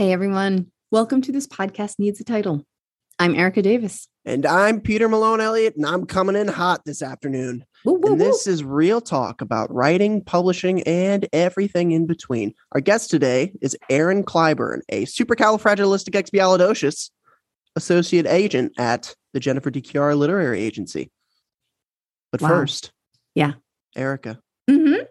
Hey, everyone. Welcome to this podcast needs a title. I'm Erica Davis. And I'm Peter Malone Elliott, and I'm coming in hot this afternoon. Woo, woo, and this is real talk about writing, publishing, and everything in between. Our guest today is Erin Clyburn, a supercalifragilisticexpialidocious associate agent at the Jennifer De Chiara Literary Agency. But Wow. first, Yeah. Erica, Mhm.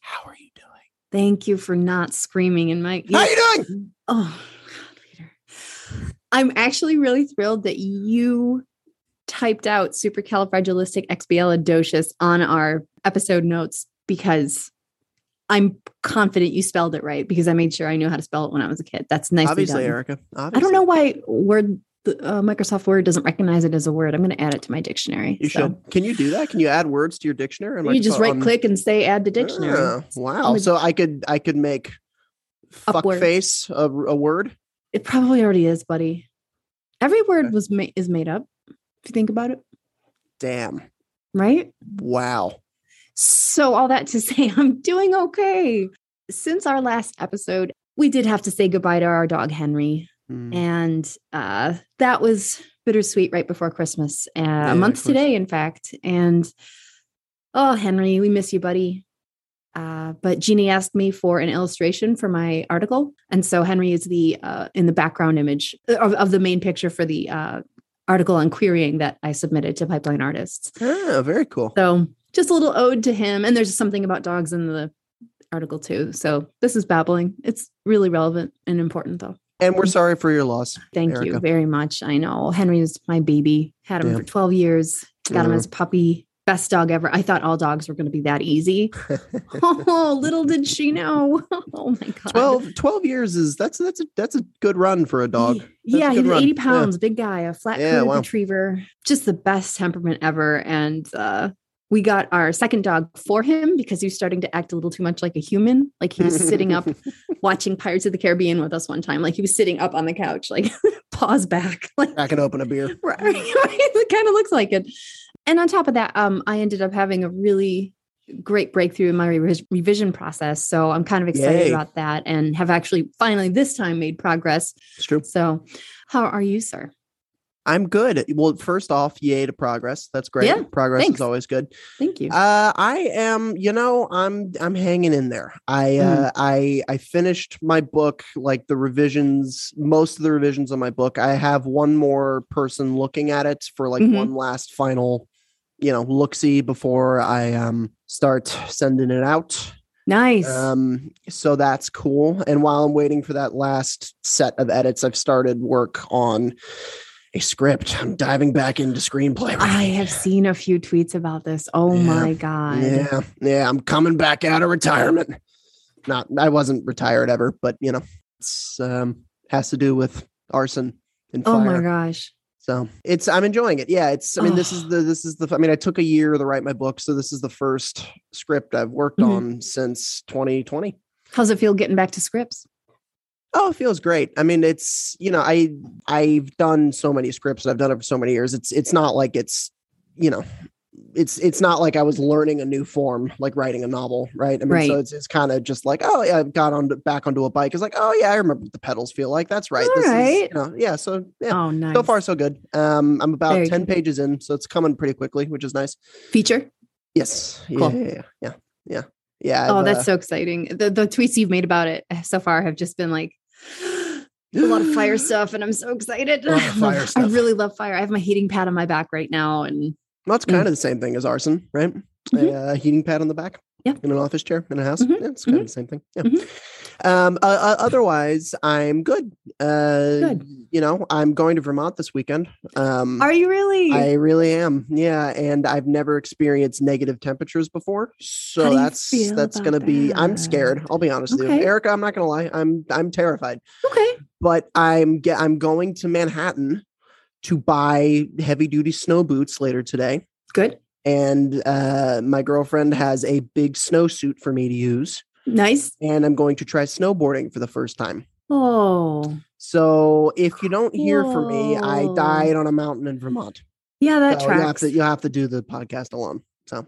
how are you doing? Thank you for not screaming in my How you doing? Oh, God, Peter. I'm actually really thrilled that you typed out supercalifragilisticexpialidocious on our episode notes because I'm confident you spelled it right because I made sure I knew how to spell it when I was a kid. That's nice. Obviously. Erica. I don't know why Word uh, Microsoft Word doesn't recognize it as a word. I'm going to add it to my dictionary. You So should. Can you do that? Can you add words to your dictionary? on You just right click and say add to dictionary. Ah, wow. Only- So I could I could make fuck face a, a word. It probably already is, buddy. Every word Okay. was ma- is made up. If you think about it, Damn. right? Wow. So all that to say, I'm doing okay. Since our last episode, we did have to say goodbye to our dog Henry, Hmm. and uh, that was bittersweet right before Christmas. Uh, Yeah, a month today, in fact. And oh, Henry, we miss you, buddy. Uh, but Jeannie asked me for an illustration for my article, and so Henry is the uh, in the background image of, of the main picture for the uh, article on querying that I submitted to Pipeline Artists. Ah, very cool. So just a little ode to him. And there's something about dogs in the article too. So this is babbling. It's really relevant and important though. And we're sorry for your loss. Thank you very much. I know Henry is my baby. Had him Yeah. for 12 years. Got him as a puppy. Best dog ever. I thought all dogs were going to be that easy. Oh, little did she know. Oh my God. 12, 12 years is that's that's a that's a good run for a dog. That's a yeah, good he's run. 80 Yeah. pounds, big guy, a flat Yeah, wow. retriever, just the best temperament ever. And uh, we got our second dog for him because he was starting to act a little too much like a human. Like he was sitting up watching Pirates of the Caribbean with us one time. Like he was sitting up on the couch, like paws back, like can open a beer. right. it kind of looks like it. And on top of that, um, I ended up having a really great breakthrough in my revis- revision process. So I'm kind of excited Yay. about that and have actually finally this time made progress. It's true. So, how are you, sir? I'm good. Well, first off, yay to progress. That's great. Yeah, progress thanks. is always good. Thank you. Uh, I am, you know, I'm I'm hanging in there. I Mm. uh, I I finished my book, like the revisions, most of the revisions on my book. I have one more person looking at it for like Mhm. one last final, you know, look see before I um start sending it out. nice. Um, so that's cool. And while I'm waiting for that last set of edits, I've started work on a script. I'm diving back into screenplay. I have seen a few tweets about this. Oh Yeah. my god. Yeah, yeah, I'm coming back out of retirement. Not, I wasn't retired ever, but you know, it's um has to do with arson and fire. Oh my gosh. So it's, I'm enjoying it. Yeah, it's. I mean, this is Oh. the, this is the. I mean, I took a year to write my book, so this is the first script I've worked Mhm. on since 2020. How's it feel getting back to scripts? Oh, it feels great. I mean, it's you know, I I've done so many scripts and I've done it for so many years. It's it's not like it's you know, it's it's not like I was learning a new form like writing a novel, right? I mean, so it's it's kind of just like, oh yeah, I got on back onto a bike. It's like, oh yeah, I remember what the pedals feel like. That's right. All this is right. you know, yeah. So yeah, Oh, nice. so far so good. Um, I'm about Very ten good. pages in, so it's coming pretty quickly, which is nice. Feature. Yes. Yeah, Cool. Yeah. Yeah. Yeah. Yeah. yeah Oh, I've, that's uh, so exciting. The the tweets you've made about it so far have just been like a lot of fire stuff, and I'm so excited. A lot of I love- I really love fire. I have my heating pad on my back right now, and Well, it's Mm. kind of the same thing as arson, right? Mhm. A uh, heating pad on the back. Yeah. In an office chair in a house. Mhm. Yeah, it's kind Mhm. of the same thing. Yeah. Um. Uh, uh, otherwise, I'm good. Uh, Good. You know, I'm going to Vermont this weekend. Um. are you really? I really am. Yeah, and I've never experienced negative temperatures before, so How do you that's that's gonna be. I'm scared. I'll be honest with you, Erica. I'm not gonna lie. I'm I'm terrified okay. but I'm get I'm going to Manhattan to buy heavy duty snow boots later today. Good. And uh, my girlfriend has a big snowsuit for me to use, Nice. and I'm going to try snowboarding for the first time. Oh, So if you don't hear from me, I died on a mountain in Vermont. yeah, that So you have tracks. to you have to do the podcast alone. So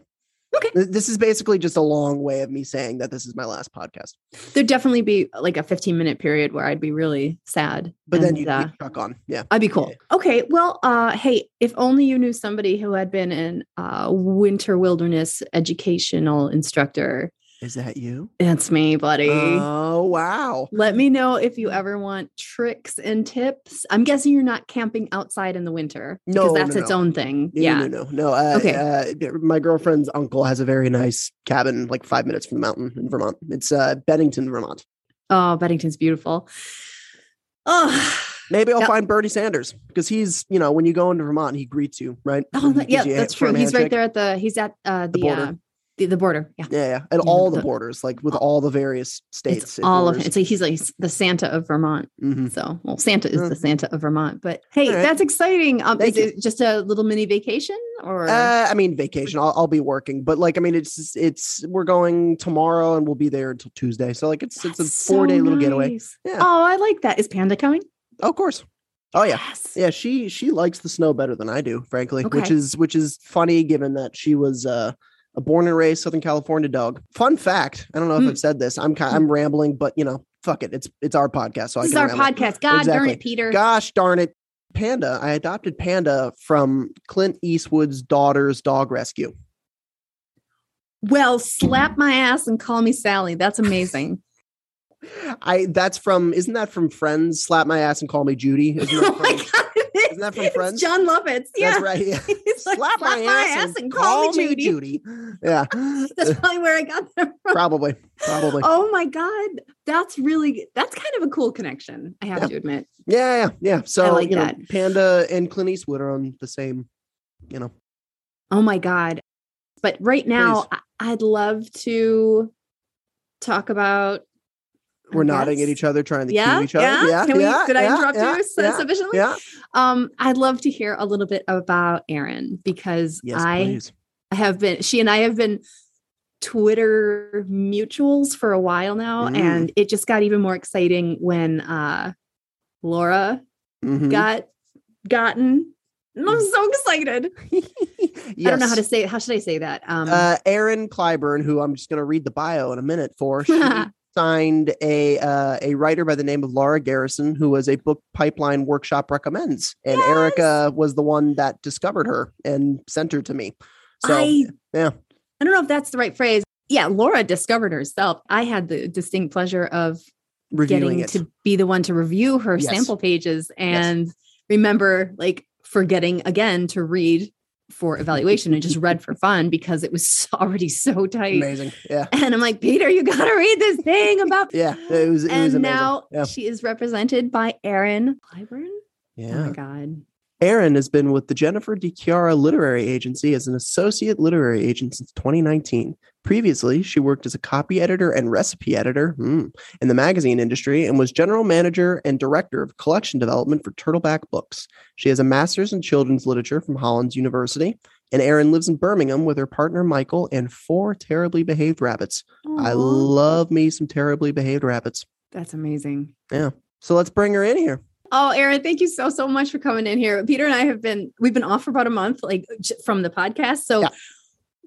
Okay. Th- This is basically just a long way of me saying that this is my last podcast. There'd definitely be like a 15 minute period where I'd be really sad. But then you'd uh, on. Yeah. I'd be cool. Okay. Well, uh, hey, if only you knew somebody who had been an uh, winter wilderness educational instructor. Is that you? It's me, buddy. Oh wow. Let me know if you ever want tricks and tips. I'm guessing you're not camping outside in the winter because No, that's no, its no. own thing. No, yeah. No, no, no. Uh, Okay. Uh, my girlfriend's uncle has a very nice cabin, like five minutes from the mountain in Vermont. It's uh, Bennington, Vermont. Oh, Bennington's beautiful. Oh, Maybe I'll Yep. find Bernie Sanders because he's, you know, when you go into Vermont, he greets you, right? oh, He that- gives yeah, that's true. He's right there at the. He's at uh, the border. uh, the, the border. Yeah. Yeah, yeah, and Yeah, all the the- borders, like with all the various states. It's it all of borders. it's like he's like the Santa of Vermont. Mhm. So, well, Santa is the Mhm. Santa of Vermont. But hey, All right. that's exciting. Um, is it just a little mini vacation or? Uh, I mean, vacation. I'll, I'll be working, but like, I mean, it's it's we're going tomorrow, and we'll be there until Tuesday. So like, it's it's a That's four day so little getaway. Yeah. Oh, I like that. Is Panda coming? Oh, of course. Oh yeah. Yes. Yeah, she she likes the snow better than I do, frankly, which is which is funny given that she was uh, a born and raised Southern California dog. Fun fact: I don't know if Mm. I've said this. I'm kind I'm rambling, but you know, fuck it. It's it's our podcast, so This is I our can ramble. podcast. God darn Exactly. it, Peter. Gosh darn it, Panda! I adopted Panda from Clint Eastwood's daughter's dog rescue. Well, slap my ass and call me Sally. That's amazing. I that's from isn't that from Friends? Slap my ass and call me Judy. Oh my god. Isn't that from It's Friends? Jon Lovitz. Yeah. That's right. Yeah. He's like, slap, my, ass, and, call, me Judy. Judy. Yeah, That's probably where I got that from. probably, probably. Oh my god, that's really that's kind of a cool connection. I have Yeah. to admit. Yeah, yeah, yeah. So like you know, that. Panda and Clint Eastwood are on the same. You know, Oh my god. But right now, Please. I'd love to talk about. We're nodding at each other, trying to Yeah, cue each other. yeah. Yeah, Can we? yeah, did I interrupt yeah, you yeah, sufficiently? Yeah. Um, I'd love to hear a little bit about Erin because Yes, I please. have been. She and I have been Twitter mutuals for a while now, Mm. and it just got even more exciting when uh, Laura Mhm. got gotten. And I'm so excited. I don't know how to say it. How should I say that? Um, Uh, Erin Clyburn, who I'm just going to read the bio in a minute for, she signed a uh, a writer by the name of Laura Garrison, who was a book pipeline workshop recommends, and Yes! Erica was the one that discovered her and sent her to me. So I yeah. I don't know if that's the right phrase. Yeah, Laura discovered herself. I had the distinct pleasure of reviewing getting it. to be the one to review her Yes. sample pages and remember like forgetting again to read for evaluation and just read for fun because it was already so tight. Amazing. Yeah. And I'm like, Peter, you got to read this thing about. Yeah. It was, it was and amazing. now yeah. she is represented by Erin Clyburn. Yeah. Oh my God. Erin has been with the Jennifer De Chiara Literary Agency as an associate literary agent since 2019. Previously, she worked as a copy editor and recipe editor hmm, in the magazine industry and was general manager and director of collection development for Turtleback Books. She has a master's in children's literature from Hollins University. And Erin lives in Birmingham with her partner Michael and four terribly behaved rabbits. I love me some terribly behaved rabbits. That's amazing. Yeah. So let's bring her in here. Oh, Erin, thank you so so much for coming in here. Peter and I have been we've been off for about a month, like from the podcast. So Yeah.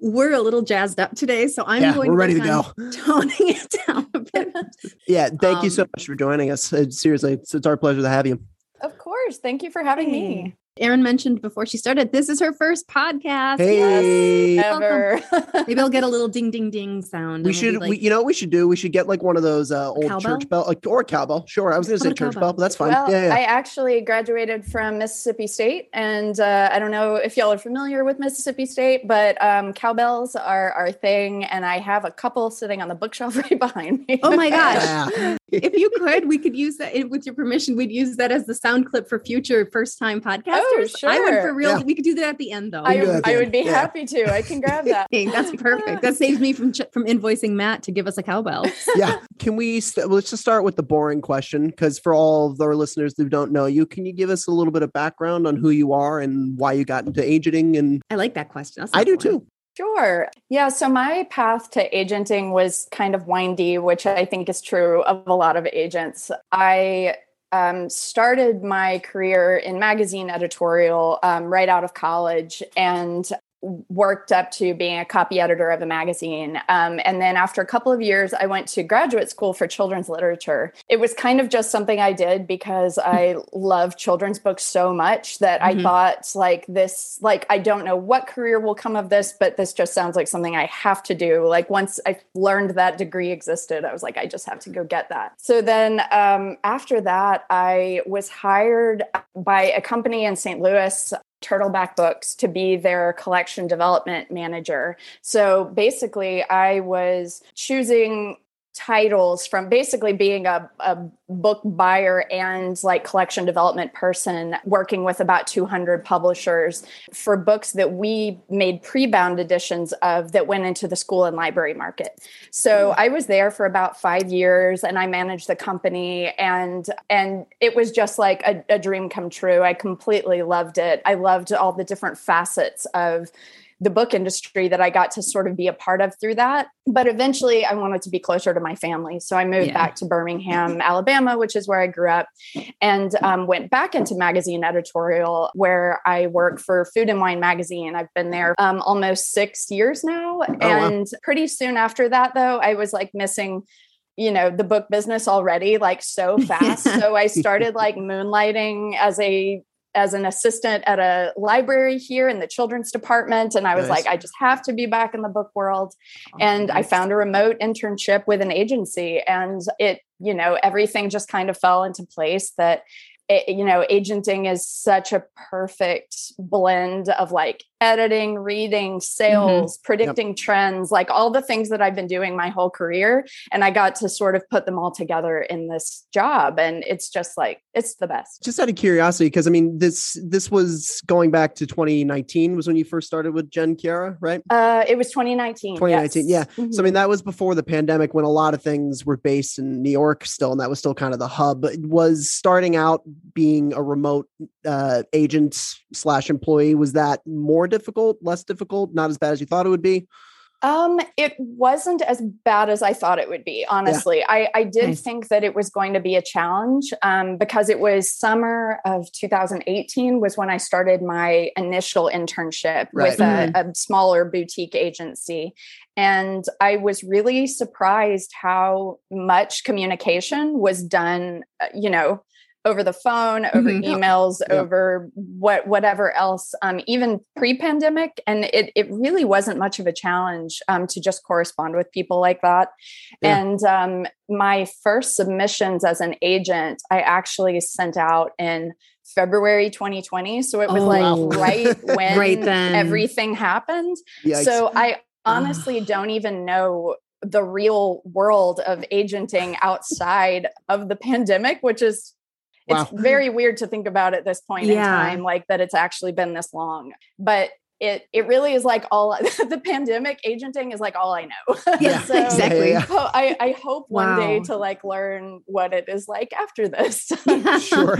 we're a little jazzed up today. So I'm yeah, going we're ready to go. toning it down a bit. Yeah, thank you so Um, much for joining us. Uh, seriously, it's, it's our pleasure to have you. Of course. Thank you for having me. Erin mentioned before she started, this is her first podcast. Hey, Ever. Maybe I'll get a little ding ding ding sound. we should, like- we, you know, what we should do. We should get like one of those uh, old cowbell? church bell, like, or cowbell. Sure, I was going to say church cowbell? bell, but that's fine. well, yeah, yeah. I actually graduated from Mississippi State, and uh, I don't know if y'all are familiar with Mississippi State, but um, cowbells are our thing, and I have a couple sitting on the bookshelf right behind me. Oh my gosh. Yeah. If you could, we could use that with your permission. We'd use that as the sound clip for future first time oh, podcasters. I would for real. Yeah. We could do that at the end though. I, can do it at the I would be Yeah. happy to. I can grab that. That's perfect. That saves me from from invoicing Matt to give us a cowbell. yeah. Can we, st- let's just start with the boring question. Because for all of our listeners who don't know you, can you give us a little bit of background on who you are and why you got into agenting? And I like that question. That's I do boring. too. Sure. Yeah. So my path to agenting was kind of windy, which I think is true of a lot of agents. I um, started my career in magazine editorial um, right out of college. And worked up to being a copy editor of a magazine. Um, and then after a couple of years, I went to graduate school for children's literature. It was kind of just something I did because I love children's books so much that mm-hmm. I thought, like, this, like, I don't know what career will come of this, but this just sounds like something I have to do. Like, once I learned that degree existed, I was like, I just have to go get that. So then um, after that, I was hired by a company in St. Louis Turtleback Books to be their collection development manager. So basically, I was choosing titles from basically being a, a book buyer and like collection development person working with about 200 publishers for books that we made pre-bound editions of that went into the school and library market. So mm-hmm. i was there for about five years and i managed the company and and it was just like a, a dream come true. I completely loved it. I loved all the different facets of the book industry that I got to sort of be a part of through that. But eventually I wanted to be closer to my family. So I moved yeah. back to Birmingham, Alabama, which is where I grew up, and um, went back into magazine editorial where I work for Food and Wine Magazine. I've been there um, almost six years now. Oh, and wow. pretty soon after that, though, I was like missing you know the book business already like so fast so i started like moonlighting as a as an assistant at a library here in the children's department and i was nice. like i just have to be back in the book world oh, and nice. i found a remote internship with an agency and it you know everything just kind of fell into place that it, you know agenting is such a perfect blend of like editing, reading, mm-hmm. sales, mm-hmm. predicting yep. trends, like all the things that I've been doing my whole career. And I got to sort of put them all together in this job. And it's just like, it's the best. Just out of curiosity, because I mean, this this was going back to 2019 was when you first started with Jen Kiara, right? Uh, it was 2019. 2019, yes. yeah. Mm-hmm. So I mean, that was before the pandemic when a lot of things were based in New York still, and that was still kind of the hub. But was starting out being a remote uh, agent slash employee, was that more difficult, less difficult, not as bad as you thought it would be? Um, it wasn't as bad as I thought it would be, honestly. Yeah. I, I did nice. think that it was going to be a challenge um, because it was summer of 2018 was when I started my initial internship right. with mm-hmm. a, a smaller boutique agency. And I was really surprised how much communication was done, uh, you know, over the phone, over mm-hmm. emails, yep. over what whatever else, um, even pre-pandemic, and it it really wasn't much of a challenge um, to just correspond with people like that. Yeah. And um, my first submissions as an agent, I actually sent out in February 2020, so it was oh, like wow. right when right everything happened. Yikes. So I honestly don't even know the real world of agenting outside of the pandemic, which is wow. it's very weird to think about at this point yeah. in time, like that it's actually been this long. But it it really is like all the pandemic agenting is like all I know. Yeah, so exactly. I, I hope one day to like learn what it is like after this. sure.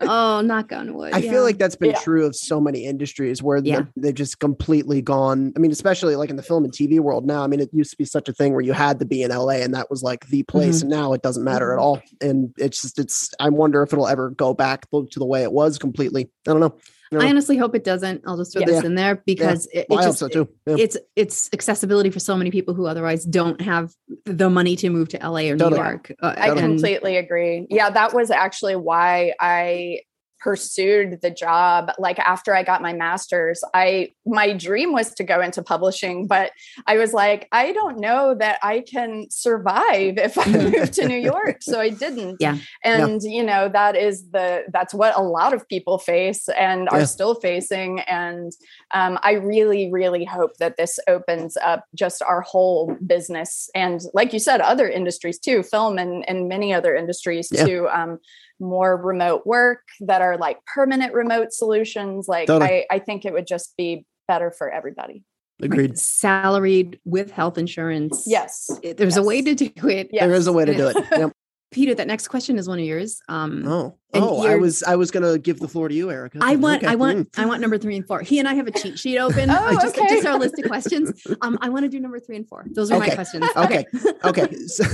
oh, knock on wood. I yeah. feel like that's been yeah. true of so many industries where yeah. they've just completely gone. I mean, especially like in the film and TV world now. I mean, it used to be such a thing where you had to be in LA and that was like the place, mm-hmm. and now it doesn't matter at mm-hmm. all. And it's just it's. I wonder if it'll ever go back to the way it was completely. I don't know. I honestly hope it doesn't. I'll just throw yeah. this in there because yeah. it, it just, so too. Yeah. it's it's accessibility for so many people who otherwise don't have the money to move to LA or totally. New York. Uh, I completely agree. Yeah, that was actually why I pursued the job like after i got my masters i my dream was to go into publishing but i was like i don't know that i can survive if i move to new york so i didn't yeah and yeah. you know that is the that's what a lot of people face and yeah. are still facing and um, i really really hope that this opens up just our whole business and like you said other industries too film and and many other industries yeah. to um, more remote work that are like permanent remote solutions. Like totally. I, I think it would just be better for everybody. Agreed. Salaried with health insurance. Yes. There's yes. a way to do it. Yes. There is a way to do it. Yep. Peter, that next question is one of yours. Um, Oh, oh, I was I was gonna give the floor to you, Erica. I want, okay. I want, Mm. I want number three and four. He and I have a cheat sheet open. Oh, uh, just, okay. just our list of questions. Um, I want to do number three and four. Those are my questions. Okay. Okay. So,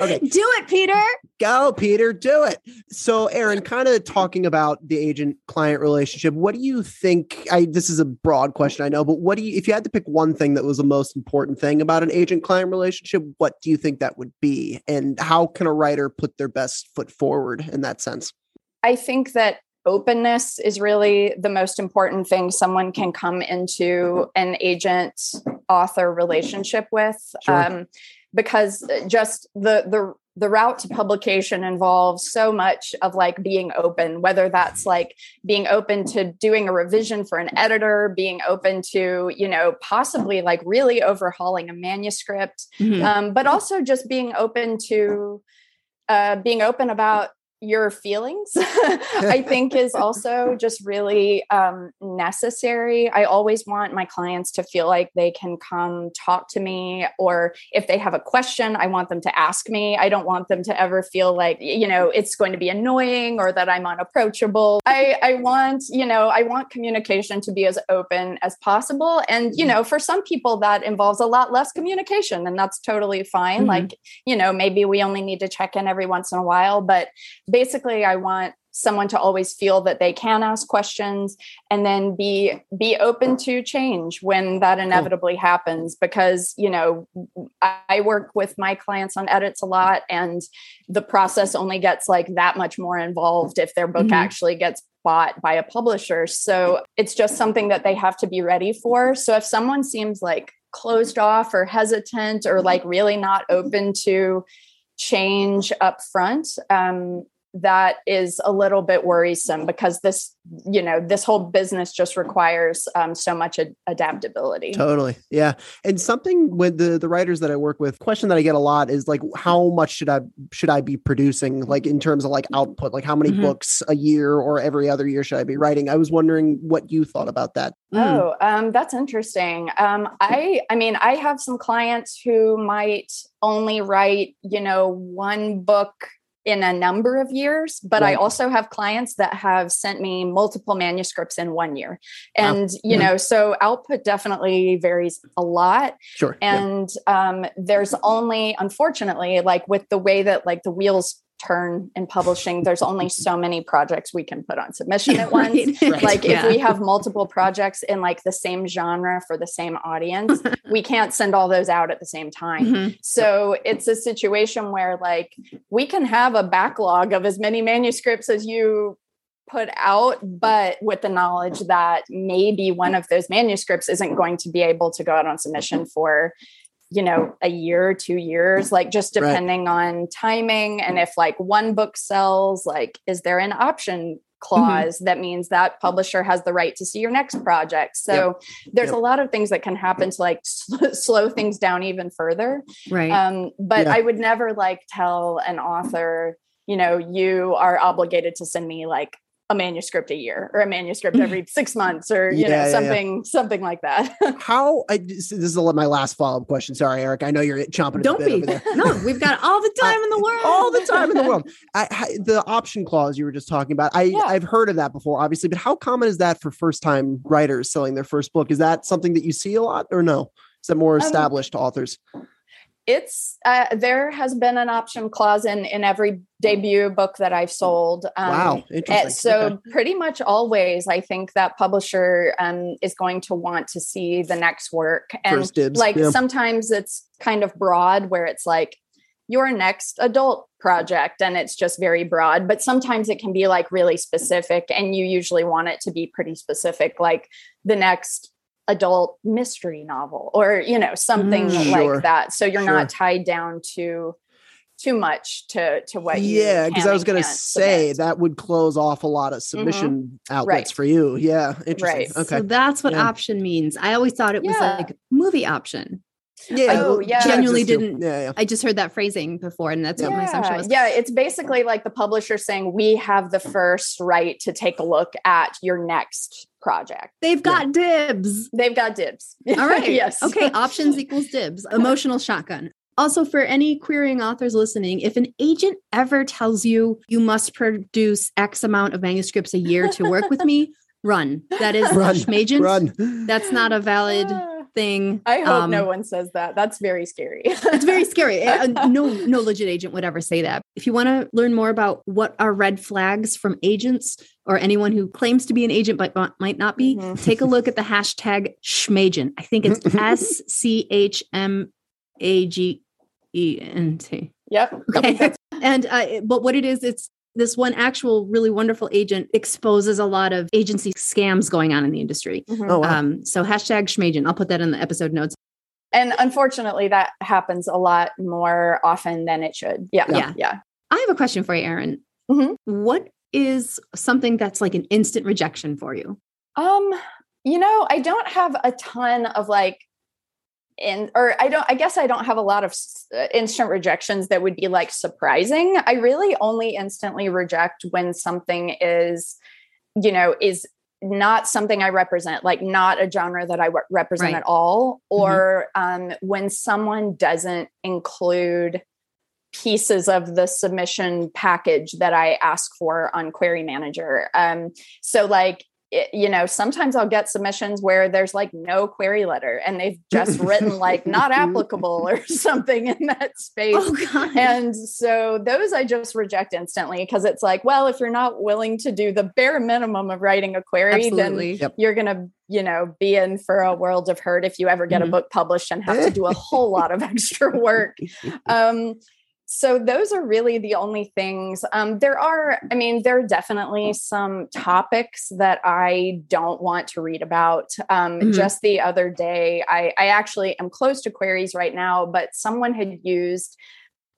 okay. Do it, Peter. Go, Peter, do it. So, Erin, kind of talking about the agent client relationship, what do you think? I this is a broad question, I know, but what do you if you had to pick one thing that was the most important thing about an agent client relationship, what do you think that would be? And how can a writer put their best foot forward in that sense? I think that openness is really the most important thing someone can come into an agent author relationship with Sure. um, because just the the the route to publication involves so much of like being open whether that's like being open to doing a revision for an editor being open to you know possibly like really overhauling a manuscript Mhm. um, but also just being open to uh, being open about your feelings i think is also just really um, necessary. I always want my clients to feel like they can come talk to me or if they have a question i want them to ask me. I don't want them to ever feel like you know it's going to be annoying or that i'm unapproachable. I i want you know i want communication to be as open as possible. And you know for some people that involves a lot less communication and that's totally fine. Mhm. like you know maybe we only need to check in every once in a while but basically i want someone to always feel that they can ask questions and then be be open to change when that inevitably happens because you know I, work with my clients on edits a lot and the process only gets like that much more involved if their book Mhm. actually gets bought by a publisher. So it's just something that they have to be ready for. So if someone seems like closed off or hesitant or like really not open to change up front um, that is a little bit worrisome because this you know this whole business just requires um, so much ad- adaptability Totally. Yeah. And something with the the writers that I work with, question that I get a lot is like how much should I should I be producing like in terms of like output? Like how many Mhm. books a year or every other year should I be writing? I was wondering what you thought about that. Mm. Oh, um, that's interesting. Um, I, I mean, I have some clients who might only write, you know, one book in a number of years, but I also have clients that have sent me multiple manuscripts in one year, Wow. and you Mhm. know, so output definitely varies a lot. Sure. Yeah. And um, there's only, unfortunately, like with the way that like the wheels turn in publishing, there's only so many projects we can put on submission at once Right. like Yeah. if we have multiple projects in like the same genre for the same audience we can't send all those out at the same time Mhm. so it's a situation where like we can have a backlog of as many manuscripts as you put out but with the knowledge that maybe one of those manuscripts isn't going to be able to go out on submission for you know a year two years like just Right. depending on timing and if like one book sells like is there an option clause that means that publisher has the right to see your next project so there's Yep. a lot of things that can happen to like sl- slow things down even further Right. um, but Yeah. i would never like tell an author you know you are obligated to send me like a manuscript a year or a manuscript every six months or you Yeah, know yeah, yeah. something something like that How I this this is my last follow up question. Sorry, Eric. I know you're chomping. at the Don't be. over there. No, we've got all the time in the world. all the time in the world. I, I, the option clause you were just talking about, I, Yeah. I've heard of that before, obviously, but how common is that for first time writers selling their first book? Is that something that you see a lot or no? Is that more Um, established authors? It's uh, there has been an option clause in in every debut book that i've sold um, wow. Uh, Interesting. so pretty much always i think that publisher um, is going to want to see the next work and like yeah. sometimes it's kind of broad where it's like your next adult project and it's just very broad but sometimes it can be like really specific and you usually want it to be pretty specific like the next adult mystery novel or you know something Mm. like Sure. that so you're Sure. not tied down to too much to to what you yeah, because I was going to say submit. that would close off a lot of submission outlets Right. for you. Yeah. Interesting. Right. Okay. So that's what Yeah. option means. I always thought it was Yeah. like movie option. yeah. Oh, yeah. Genuinely exists didn't- Yeah. Yeah. I just heard that phrasing before, and that's what my assumption was. yeah, it's basically like the publisher saying we have the first right to take a look at your next project. They've got dibs. They've got dibs. All right. yes. Okay. Options equals dibs. Emotional shotgun. Also, for any querying authors listening, if an agent ever tells you you must produce X amount of manuscripts a year to work with me, run. That is Run. schmagent. Run. That's not a valid Ah, thing. I hope Um, no one says that. That's very scary. it's very scary. No, no legit agent would ever say that. If you want to learn more about what are red flags from agents or anyone who claims to be an agent but might not be, Mhm. take a look at the hashtag Schmagent. I think it's S C H M A G E N T. Yep. Okay. And uh, but what it is, it's this one actual really wonderful agent exposes a lot of agency scams going on in the industry. Mhm. Oh, wow. Um, so hashtag Schmagent. I'll put that in the episode notes. And unfortunately, that happens a lot more often than it should. Yeah. Yeah. Yeah. Yeah. I have a question for you, Erin. Mhm. What is something that's like an instant rejection for you? Um, you know, I don't have a ton of like in or I don't I guess I don't have a lot of uh, instant rejections that would be like surprising. I really only instantly reject when something is you know is not something I represent, like not a genre that I represent Right. at all, Mhm. or um, when someone doesn't include pieces of the submission package that I ask for on Query Manager. Um, so, like, it, you know, sometimes I'll get submissions where there's like no query letter and they've just written like not applicable or something in that space. Oh God. And so those I just reject instantly because it's like, well, if you're not willing to do the bare minimum of writing a query, Absolutely. then Yep. you're going to, you know, be in for a world of hurt if you ever get Mhm. a book published and have to do a whole lot of extra work. Um, so those are really the only things. Um, there are, I mean, there are definitely some topics that I don't want to read about. Um, Mhm. Just the other day, I, I actually am close to queries right now, but someone had used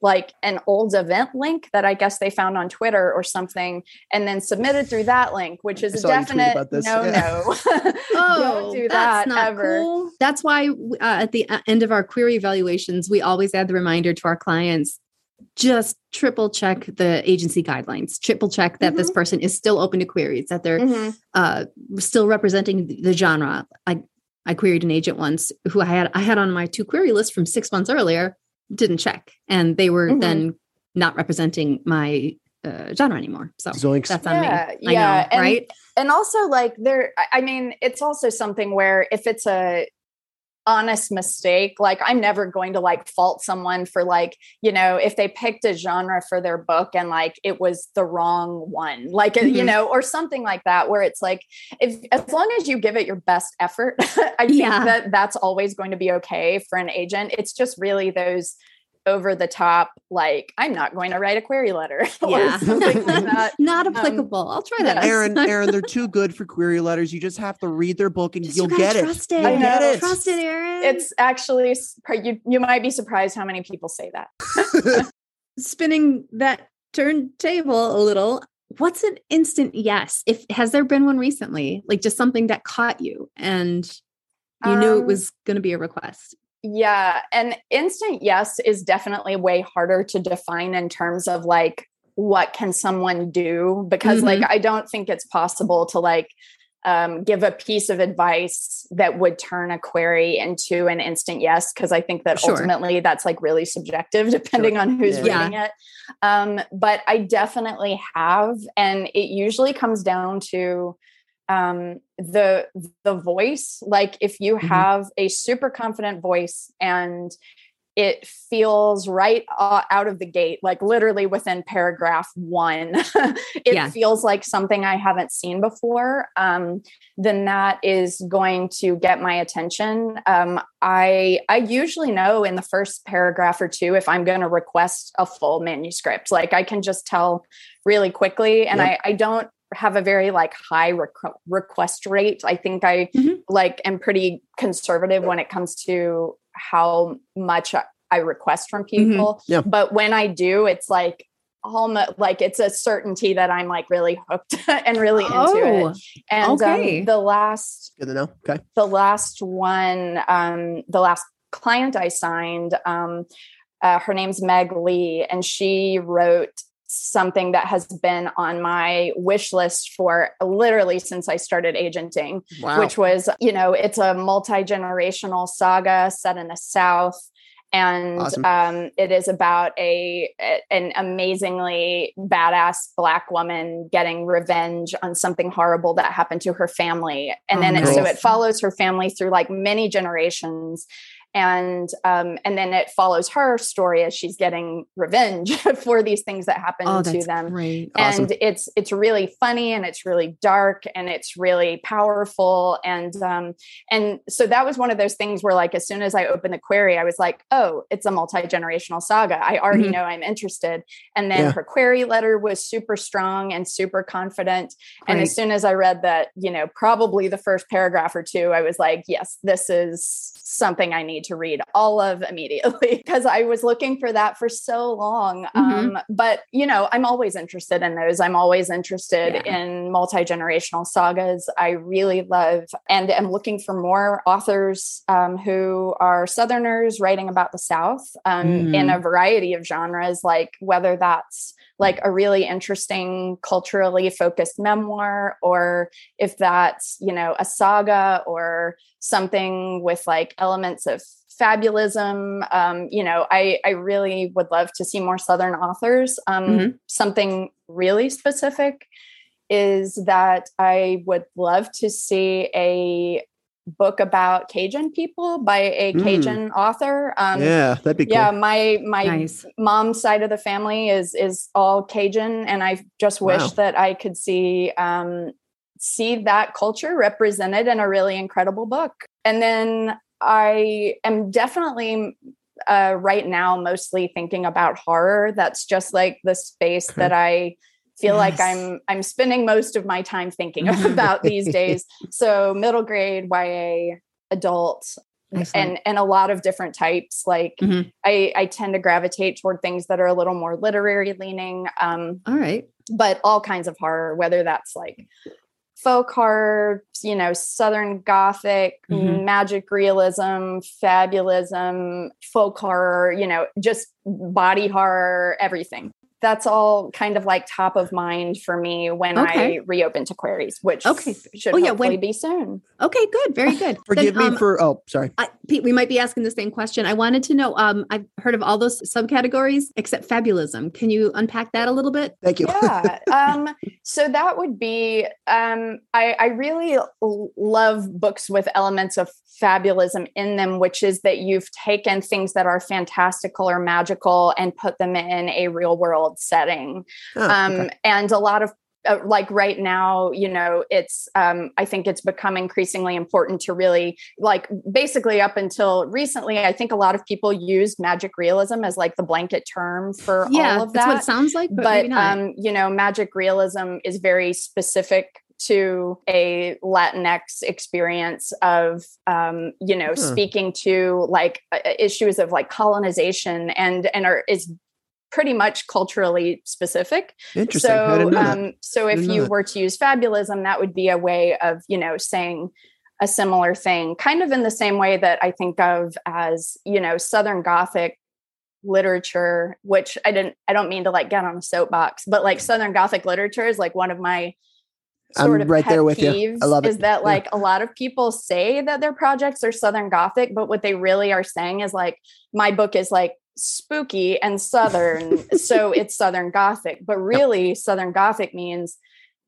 like an old event link that I guess they found on Twitter or something, and then submitted through that link, which is I a saw you tweet definite no, yeah. no. Oh, Don't do that's that not ever. cool. That's why uh, at the uh, end of our query evaluations, we always add the reminder to our clients just triple check the agency guidelines, triple check that this person is still open to queries, that they're Mhm. uh, still representing the, the genre. I I queried an agent once who I had I had on my two query list from six months earlier, didn't check, and they were Mhm. then not representing my uh, genre anymore. So Zoinks. that's on Yeah, me. I yeah, know, and- right? and also like there i- i mean it's also something where if it's a honest mistake like i'm never going to like fault someone for like you know if they picked a genre for their book and like it was the wrong one like it- you mm-hmm. know or something like that where it's like if as long as you give it your best effort i think Yeah. that that's always going to be okay for an agent it's just really those over the top like i'm not going to write a query letter Yeah. like that not Um, applicable. I'll try that. yes. Erin, Erin, they're too good for query letters. You just have to read their book and Just you'll you get it. trust it. You'll I get it. Trust it, Erin. it's actually you you might be surprised how many people say that spinning that turntable a little. What's an instant yes? If has there been one recently? Like just something that caught you and you knew it Um, was going to be a request. Yeah and instant yes is definitely way harder to define in terms of like what can someone do because like i don't think it's possible to like um, give a piece of advice that would turn a query into an instant yes because i think that Sure. ultimately that's like really subjective depending on who's Yeah. reading it um, but i definitely have and it usually comes down to um the the voice like if you Mhm. have a super confident voice and it feels right out of the gate like literally within paragraph 1 it Yeah. feels like something i haven't seen before um then that is going to get my attention um i i usually know in the first paragraph or two if i'm going to request a full manuscript like i can just tell really quickly and Yep. i i don't have a very like high requ- request rate. I think I Mhm. like am pretty conservative when it comes to how much I- I request from Mhm. people. Yeah. But when I do, it's like almost like it's a certainty that I'm like really hooked and really into Oh, it. And okay. um, the last Good to know. Okay. the last one, um, the last client I signed, um, uh, her name's Meg Lee, and she wrote something that has been on my wish list for literally since I started agenting, Wow. which was, you know, it's a multi generational saga set in the South. and Awesome. um, it is about a, an amazingly badass black woman getting revenge on something horrible that happened to her family and Oh, then it, so it follows her family through like many generations and um, and then it follows her story as she's getting revenge for these things that happened Oh, to them great. Awesome. and it's it's really funny and it's really dark and it's really powerful and um and so that was one of those things where like as soon as i opened the query i was like oh it's a multi-generational saga i already Mhm. know i'm interested and then Yeah. her query letter was super strong and super confident and as soon as i read that you know probably the first paragraph or two i was like yes this is something i need to read all of immediately because i was looking for that for so long Mhm. um but you know i'm always interested in those i'm always interested Yeah. in multi-generational sagas i really love and am looking for more authors um, who are southerners writing about the south um, in Mm. a variety of genres like whether that's like a really interesting culturally focused memoir or if that's you know a saga or something with like elements of fabulism um, you know i i really would love to see more southern authors um, Mhm. something really specific is that i would love to see a book about cajun people by a Mm. cajun author um, yeah, that'd be cool. yeah my my nice. mom's side of the family is is all Cajun, and I just wish Wow. that I could see um, see that culture represented in a really incredible book. And then I am definitely uh, right now mostly thinking about horror. That's just like the space Okay. that I feel like I'm I'm spending most of my time thinking about these days. So middle grade YA adult Excellent. and and a lot of different types like Mhm. I, I tend to gravitate toward things that are a little more literary leaning um, All right. but all kinds of horror whether that's like folk horror you know southern gothic Mhm. magic realism fabulism folk horror you know just body horror everything that's all kind of like top of mind for me when Okay. I reopen to queries, which Okay. should Oh, yeah, hopefully when- be soon. Okay, good. Very good. Forgive Then, me um, for. Oh, sorry. I, Pete, we might be asking the same question. I wanted to know. Um, I've heard of all those subcategories except fabulism. Can you unpack that a little bit? Thank you. yeah um so that would be um i i really love books with elements of fabulism in them which is that you've taken things that are fantastical or magical and put them in a real world setting Oh, um okay. and a lot of uh, like right now you know it's um i think it's become increasingly important to really like basically up until recently i think a lot of people used magic realism as like the blanket term for yeah, all of that's that what it sounds like. But, but um you know magic realism is very specific to a latinx experience of um you know Huh. speaking to like uh, issues of like colonization and and are is pretty much culturally specific Interesting. So didn't know that. um so if you that. were to use fabulism that would be a way of you know saying a similar thing kind of in the same way that i think of as you know southern gothic literature which i didn't i don't mean to like get on a soapbox but like southern gothic literature is like one of my sort I'm of right there with you. I love it. is that Yeah. like a lot of people say that their projects are southern gothic but what they really are saying is like my book is like spooky and southern so it's southern gothic but really southern gothic means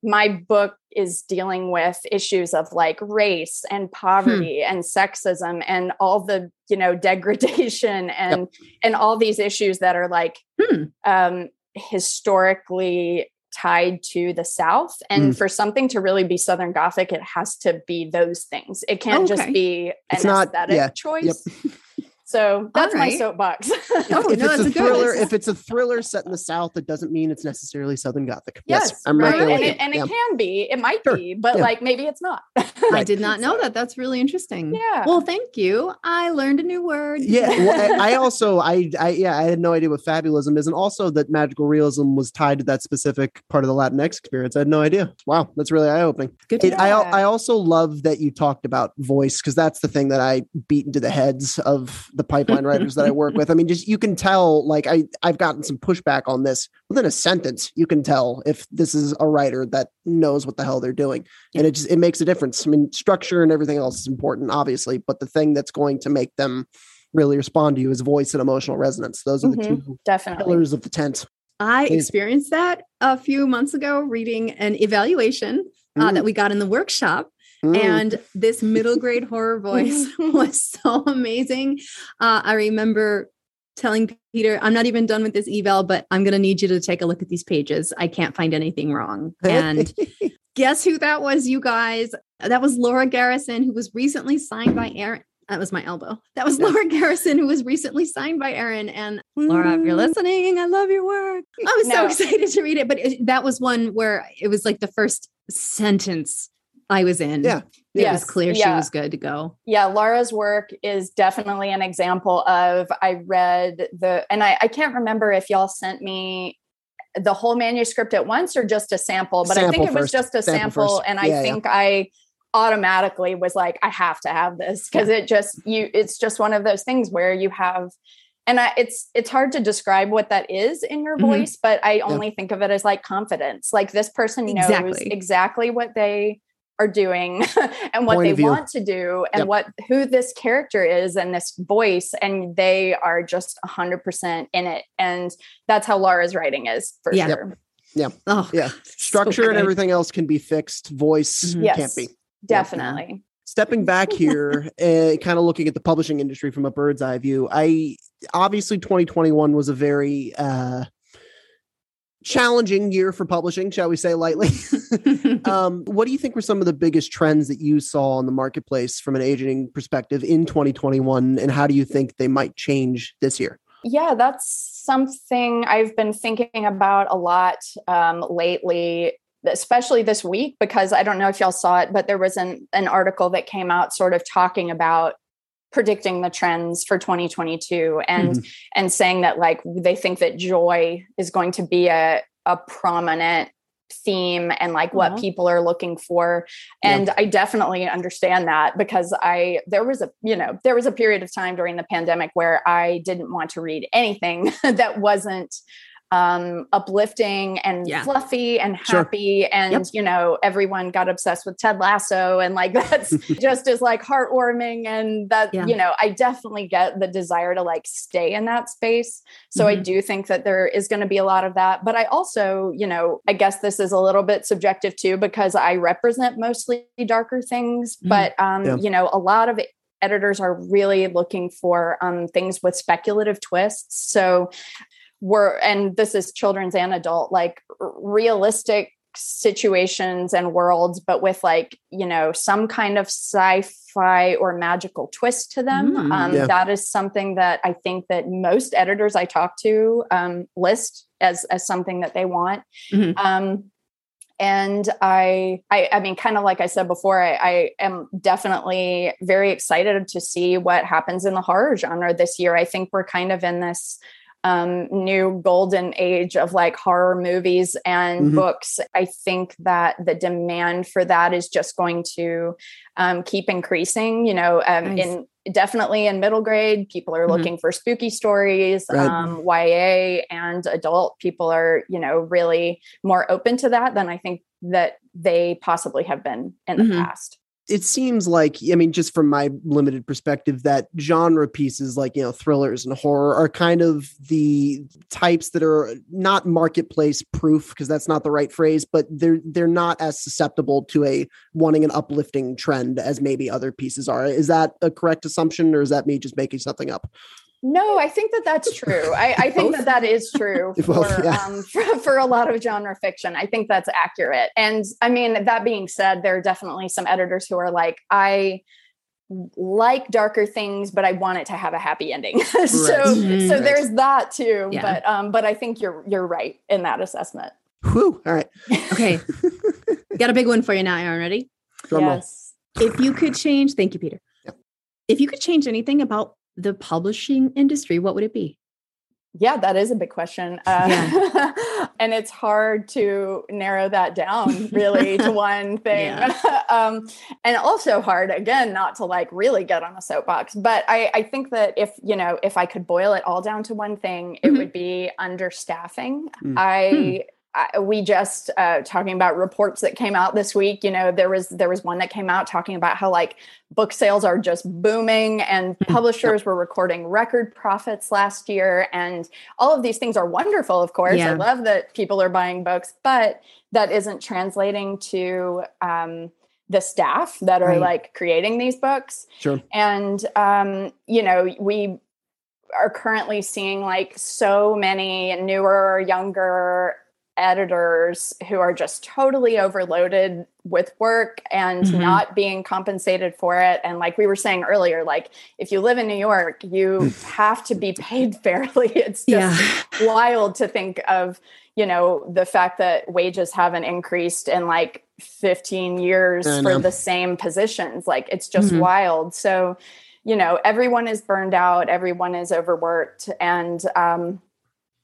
my book is dealing with issues of like race and poverty and sexism and all the you know degradation and and all these issues that are like Hmm. um historically tied to the south. And Mm. for something to really be southern gothic it has to be those things. It can't just be an It's not- aesthetic yeah, choice so that's my right. soapbox Oh, if no, it's a a good- thriller, if it's a thriller set in the South, it doesn't mean it's necessarily Southern Gothic. yes, I'm right, right. with and, you. it, and Yeah. it can be it might Sure. be but Yeah. like maybe it's not I did not know So- that. That's really interesting. yeah Well, thank you. I learned a new word. yeah, well, I, I also, I, I, yeah, I had no idea what fabulism is, and also that magical realism was tied to that specific part of the Latinx experience. I had no idea. Wow, that's really eye opening. Good It, I. I also love that you talked about voice because that's the thing that I beat into the heads of the pipeline writers that I work with. I mean, just you can tell, like I, I've gotten some pushback on this within a sentence. You can tell if this is a writer that knows what the hell they're doing, and it just it makes a difference. I mean, structure and everything else is important, obviously, but the thing that's going to make them really respond to you is voice and emotional resonance. Those are the Mhm. two Definitely. pillars of the tent. I experienced that a few months ago reading an evaluation uh, Mm, that we got in the workshop. Mm. And this middle grade horror voice was so amazing. Uh, I remember telling Peter, I'm not even done with this eval, but I'm going to need you to take a look at these pages. I can't find anything wrong. And guess who that was, you guys? That was Laura Garrison, who was recently signed by Erin. That was my elbow. That was Laura Garrison, who was recently signed by Erin. And Laura, if you're listening, I love your work. I was so excited to read it, but it, that was one where it was like the first sentence I was in. Yeah. It Yes, was clear she was good to go. yeah laura's work is definitely an example of i read the and I, I can't remember if y'all sent me the whole manuscript at once or just a sample but i think Sample it was first. just a Sample sample, and i Yeah, yeah. think i automatically was like i have to have this because it just you it's just one of those things where you have and I, it's it's hard to describe what that is in your Mhm. voice but i only think of it as like confidence like this person knows Exactly. exactly what they are doing and what Point they want to do and Yep. what who this character is and this voice and they are just 100% in it and that's how Laura's writing is for sure. Yeah. Oh, Yeah. God, so Structure and everything else can be fixed. Voice Mhm. Yes. can't be. definitely stepping back here uh, kind of looking at the publishing industry from a bird's eye view i obviously 2021 was a very uh challenging year for publishing shall we say lightly. Um what do you think were some of the biggest trends that you saw in the marketplace from an agenting perspective in 2021 and how do you think they might change this year? Yeah that's something i've been thinking about a lot um, lately especially this week because i don't know if y'all saw it but there was an, an article that came out sort of talking about predicting the trends for 2022 and mm-hmm. and saying that like they think that joy is going to be a a prominent theme and like what Aw. people are looking for Yeah. and i definitely understand that because i there was a you know there was a period of time during the pandemic where i didn't want to read anything that wasn't um uplifting and Yeah. fluffy and Sure. happy and Yep. you know everyone got obsessed with ted lasso and like that's just as like heartwarming and that Yeah. you know i definitely get the desire to like stay in that space so i Mhm. do think that there is going to be a lot of that but i also you know i guess this is a little bit subjective too because i represent mostly darker things Mhm. but um Yeah. you know a lot of editors are really looking for um things with speculative twists so we're and this is children's and adult like realistic situations and worlds but with like you know some kind of sci-fi or magical twist to them Mm. um, Yeah. that is something that i think that most editors i talk to um, list as as something that they want Mhm. um, and I, I, I mean, kind of like I said before, I, I am definitely very excited to see what happens in the horror genre this year. I think we're kind of in this um, new golden age of like horror movies and Mhm. books. I think that the demand for that is just going to um, keep increasing. You know, um, Nice. in definitely in middle grade, people are Mhm. looking for spooky stories. Right. Um, YA and adult people are, you know, really more open to that than I think that they possibly have been in the Mhm. past. It seems like i mean just from my limited perspective that genre pieces like you know thrillers and horror are kind of the types that are not marketplace proof because that's not the right phrase but they're they're not as susceptible to a wanting an uplifting trend as maybe other pieces are. Is that a correct assumption or is that me just making something up No, I think that that's true. I, I think that that is true for, Both, yeah. um, for for a lot of genre fiction. I think that's accurate. And I mean, that being said, there are definitely some editors who are like, I like darker things, but I want it to have a happy ending. so Mhm. so there's that too. Yeah. But um, but I think you're you're right in that assessment. Whew, all right Okay. Got a big one for you now, Erin. Ready? Drum roll. yes. If you could change, thank you, Peter. Yep. If you could change anything about the publishing industry, what would it be? Yeah, that is a big question. Uh, and it's hard to narrow that down really to one thing. Yeah. um, and also hard, again, not to like really get on a soapbox. But I, I think that if, you know, if I could boil it all down to one thing, it Mhm. would be understaffing. Mm. I, I, we just uh, talking about reports that came out this week. You know, there was there was one that came out talking about how like book sales are just booming, and Mhm. publishers were recording record profits last year, and all of these things are wonderful. Of course, Yeah. I love that people are buying books, but that isn't translating to um, the staff that are Right. like creating these books Sure. and um, you know we are currently seeing like so many newer younger editors who are just totally overloaded with work and Mhm. not being compensated for it and like we were saying earlier like if you live in new york you have to be paid fairly it's just Yeah. wild to think of you know the fact that wages haven't increased in like 15 years for the same positions like it's just Mhm. wild so you know everyone is burned out everyone is overworked and um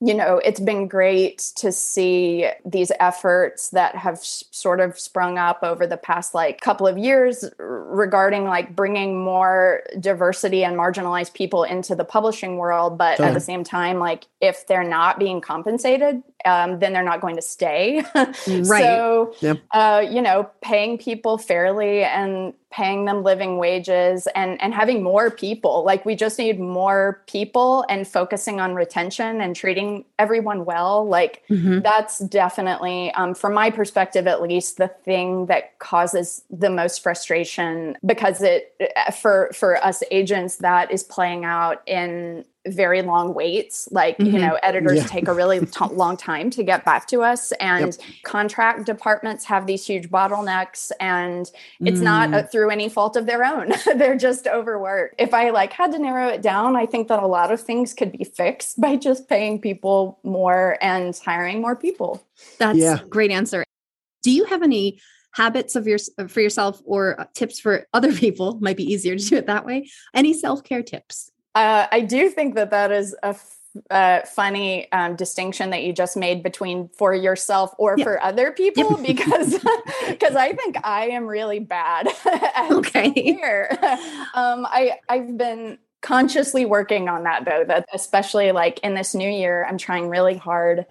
you know it's been great to see these efforts that have s- sort of sprung up over the past like couple of years regarding like bringing more diversity and marginalized people into the publishing world but at the same time like if they're not being compensated um, then they're not going to stay Right. so Yep. uh, you know paying people fairly and paying them living wages and and having more people like we just need more people and focusing on retention and treating everyone well like Mhm. that's definitely um, from my perspective at least the thing that causes the most frustration because it for for us agents that is playing out in very long waits like you Mhm. know editors Yeah. take a really t- long time to get back to us and contract departments have these huge bottlenecks and it's not Mm. uh, through any fault of their own they're just overworked if i like had to narrow it down i think that a lot of things could be fixed by just paying people more and hiring more people That's Yeah. a great answer. Do you have any habits of your for yourself or uh, tips for other people? Might be easier to do it that way. Any self care tips? Uh, I do think that that is a f- uh, funny um, distinction that you just made between for yourself or for other people because because I think I am really bad at Okay. self-care. um, I I've been consciously working on that though that especially like in this new year I'm trying really hard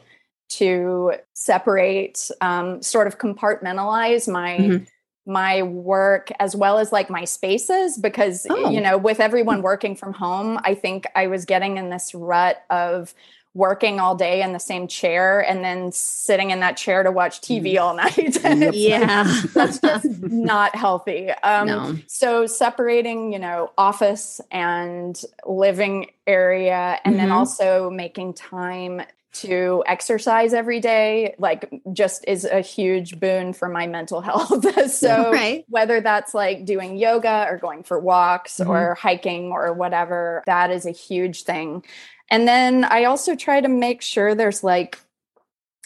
to separate um, sort of compartmentalize my Mhm. My work as well as like my spaces because Oh. you know with everyone working from home i think i was getting in this rut of working all day in the same chair and then sitting in that chair to watch tv all night And Yep. it's like, Yeah. that's just not healthy um no. so separating you know office and living area and then Mhm. also making time to exercise every day like just is a huge boon for my mental health so Right. whether that's like doing yoga or going for walks Mhm. or hiking or whatever that is a huge thing and then i also try to make sure there's like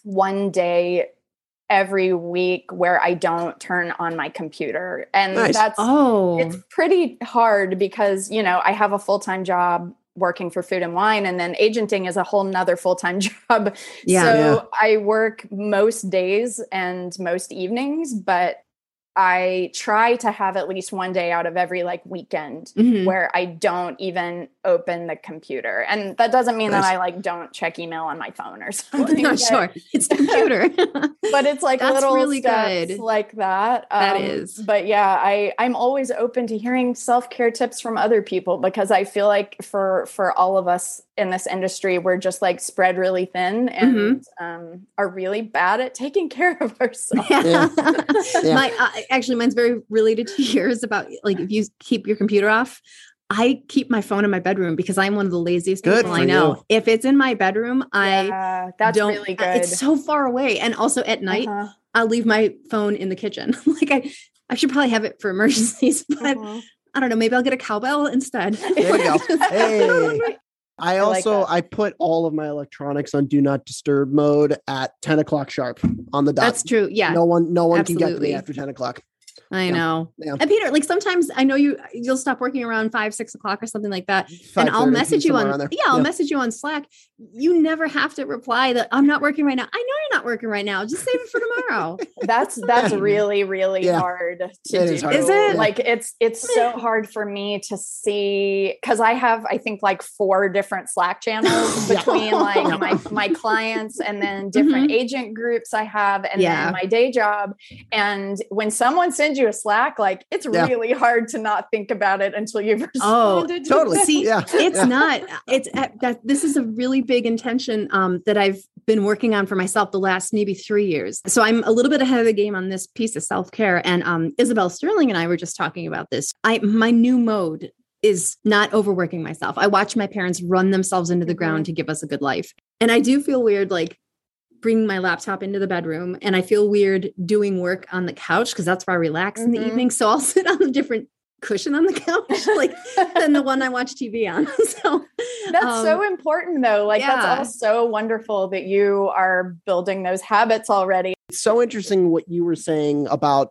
one day every week where i don't turn on my computer and Nice. that's Oh. it's pretty hard because you know i have a full-time job working for food and wine and then agenting is a whole nother full-time job Yeah. so Yeah. i work most days and most evenings but i try to have at least one day out of every like weekend Mhm. where i don't even open the computer and that doesn't mean that i like don't check email on my phone or Well, something no, but- sure. It's the computer. but it's like That's little really steps good. like that. That Um, is. But yeah, I I'm always open to hearing self care tips from other people because I feel like for for all of us in this industry, we're just like spread really thin and Mm-hmm. um, are really bad at taking care of ourselves. Yeah. Yeah. My uh, actually, mine's very related to yours about like if you keep your computer off. I keep my phone in my bedroom because I'm one of the laziest Good people I know. you. If it's in my bedroom, I Yeah, that's don't. really good. It's so far away, and also at night, Uh-huh, I'll leave my phone in the kitchen. like I, I should probably have it for emergencies, but uh-huh. I don't know. Maybe I'll get a cowbell instead. There you go. Hey. I I also that. I put all of my electronics on do not disturb mode at 10 o'clock sharp on the dot. That's true. Yeah. No one no one can get to me after 10 o'clock. I Yeah. know. Yeah. And Peter, like sometimes I know you you'll stop working around five, six o'clock or something like that. And I'll message you on there. yeah, I'll message you on Slack. You never have to reply that I'm not working right now. I know you're not working right now. Just save it for tomorrow. that's that's really really Yeah. hard to It do is hard. Is it? like it's it's so hard for me to see because i have i think like four different slack channels between like my my clients and then different agent groups i have and Mm-hmm. Yeah. then my day job and when someone sends you a slack like it's Yeah. really hard to not think about it until you've Oh, responded to Totally. See, yeah. it's yeah. not it's uh, that this is a really big intention um, that i've been working on for myself the last maybe three years so i'm a little bit ahead of the game on this piece of self-care and um, isabel sterling and i were just talking about this i my new mode is not overworking myself i watch my parents run themselves into the ground to give us a good life and i do feel weird like bringing my laptop into the bedroom and i feel weird doing work on the couch because that's where i relax in the Mhm. evening so i'll sit on a different cushion on the couch like than the one I watch TV on. so That's um, so important though. Like yeah. that's all so wonderful that you are building those habits already. It's so interesting what you were saying about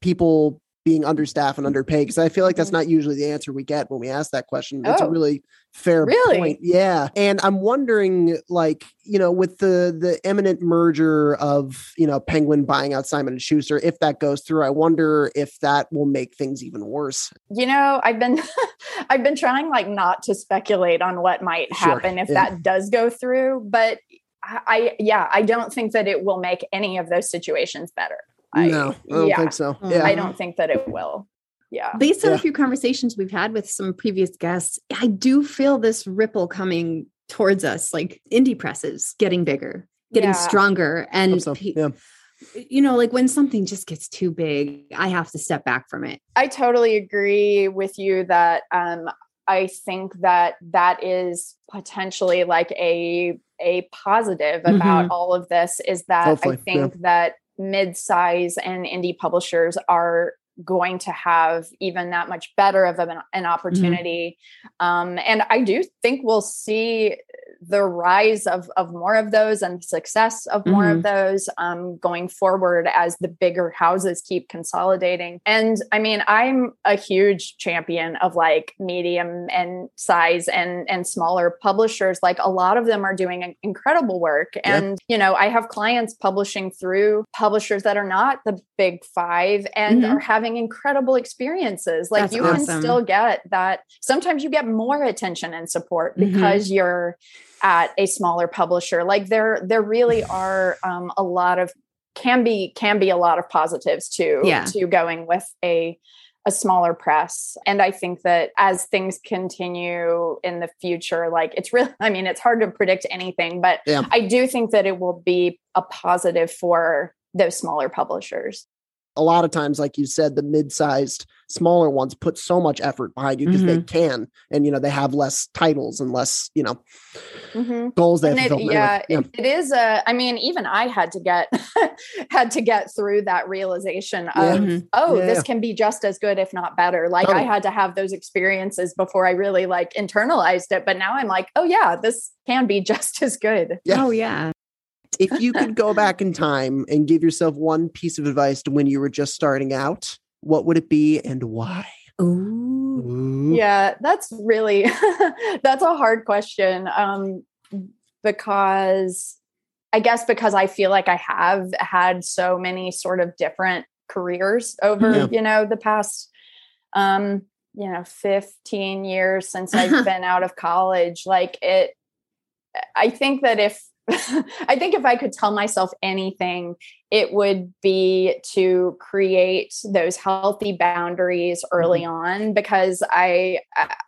people being understaffed and underpaid because I feel like that's Mhm. not usually the answer we get when we ask that question. It's a Oh. really fair Really? point. Yeah. And I'm wondering like, you know, with the the imminent merger of, you know, Penguin buying out Simon and Schuster, if that goes through, I wonder if that will make things even worse. You know, I've been I've been trying like not to speculate on what might Sure, happen if yeah. that does go through, but I yeah, I don't think that it will make any of those situations better. I, no, I don't yeah, think so. Yeah. I don't think that it will. Yeah. based on Yeah. a few conversations we've had with some previous guests, I do feel this ripple coming towards us, like indie presses getting bigger, getting Yeah. stronger. And so. pe- Yeah. you know, like when something just gets too big, I have to step back from it. I totally agree with you that um, I think that that is potentially like a a positive about all of this is that Hopefully, I think that mid-size and indie publishers are going to have even that much better of an, an opportunity. Um, and i do think we'll see the rise of of more of those and success of more of those um, going forward as the bigger houses keep consolidating. And I mean, I'm a huge champion of like medium and size and and smaller publishers. Like a lot of them are doing incredible work. And you know, I have clients publishing through publishers that are not the big five and Mhm. are having incredible experiences. Like That's you awesome. can still get that. Sometimes you get more attention and support Mhm. because you're at a smaller publisher like there there really are um, a lot of can be can be a lot of positives to Yeah. to going with a a smaller press and i think that as things continue in the future like it's really i mean it's hard to predict anything but Yeah. i do think that it will be a positive for those smaller publishers a lot of times, like you said, the mid-sized, smaller ones put so much effort behind you because they Mm-hmm. can, and you know they have less titles and less, you know, Mhm. goals they and have it, to fulfill. yeah, it- it is a i mean even i had to get had to get through that realization of Yeah. Mhm. oh Yeah, this yeah. can be just as good if not better like i had to have those experiences before i really like internalized it but now i'm like oh yeah this can be just as good Yeah. Oh yeah. If you could go back in time and give yourself one piece of advice to when you were just starting out, what would it be and why? Ooh. Ooh. yeah that's really that's a hard question um because i guess because i feel like i have had so many sort of different careers over Yeah. you know the past um you know 15 years since i've been out of college like it i think that if i think if i could tell myself anything it would be to create those healthy boundaries early on because i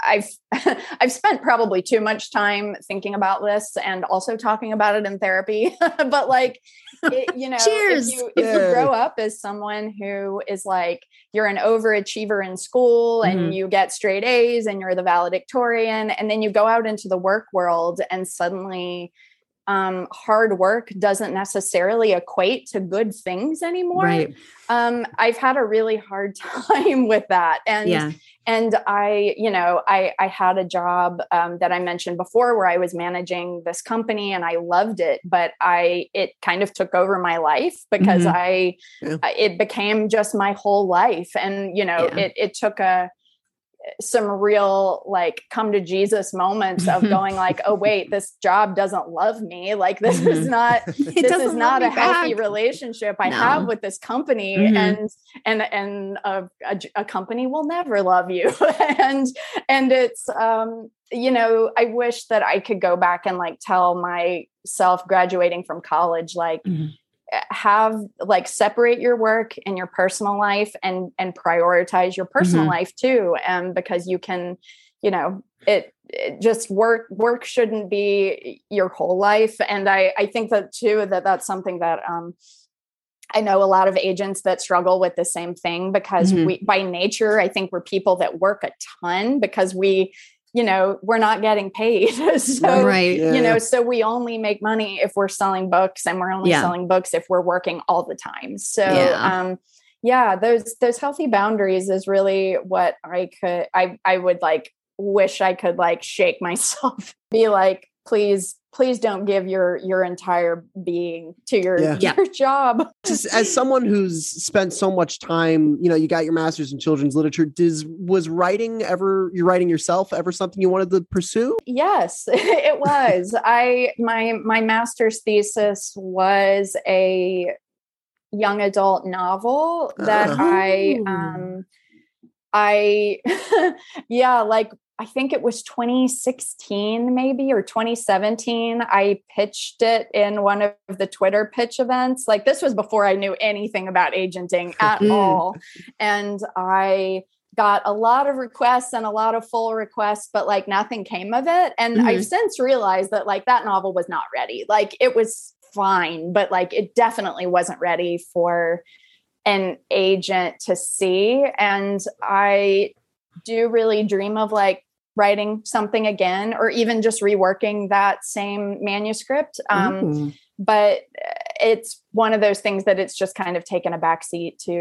i've i've spent probably too much time thinking about this and also talking about it in therapy but like it, you know Cheers. if you if you grow up as someone who is like you're an overachiever in school and Mhm. you get straight A's and you're the valedictorian and then you go out into the work world and suddenly um, hard work doesn't necessarily equate to good things anymore. Right. Um, I've had a really hard time with that. And Yeah. and I, you know, I I had a job um, that I mentioned before where I was managing this company and I loved it, but I it kind of took over my life because Mhm. I Yeah. It became just my whole life, and you know, Yeah. it it took a some real like come to Jesus moments of going like, oh wait, this job doesn't love me. Like this is Mhm. not It this is not a healthy back. relationship I No. have with this company Mhm. and and and a, a, a company will never love you and and it's um you know I wish that I could go back and like tell myself graduating from college like Mhm. Have like separate your work and your personal life and and prioritize your personal Mhm. life too and because you can you know it, it just work work shouldn't be your whole life and i i think that too that that's something that um I know a lot of agents that struggle with the same thing because Mhm. we by nature I think we're people that work a ton because we you know we're not getting paid so right. Yeah, you know so we only make money if we're selling books and we're only Yeah. selling books if we're working all the time so Yeah. um yeah those those healthy boundaries is really what i could i i would like wish i could like shake myself be like please please don't give your your entire being to your Yeah. Yeah. job just as someone who's spent so much time, you know, you got your master's in children's literature. Does was writing ever you're writing yourself ever something you wanted to pursue? Yes, it was. I my my master's thesis was a young adult novel that I Oh. um I yeah, like I think it was 2016 maybe or 2017 I pitched it in one of the Twitter pitch events. Like this was before I knew anything about agenting at all and I got a lot of requests and a lot of full requests but like nothing came of it and Mhm. I've since realized that like that novel was not ready. Like it was fine but like it definitely wasn't ready for an agent to see and I do really dream of like writing something again or even just reworking that same manuscript um, but it's one of those things that it's just kind of taken a backseat to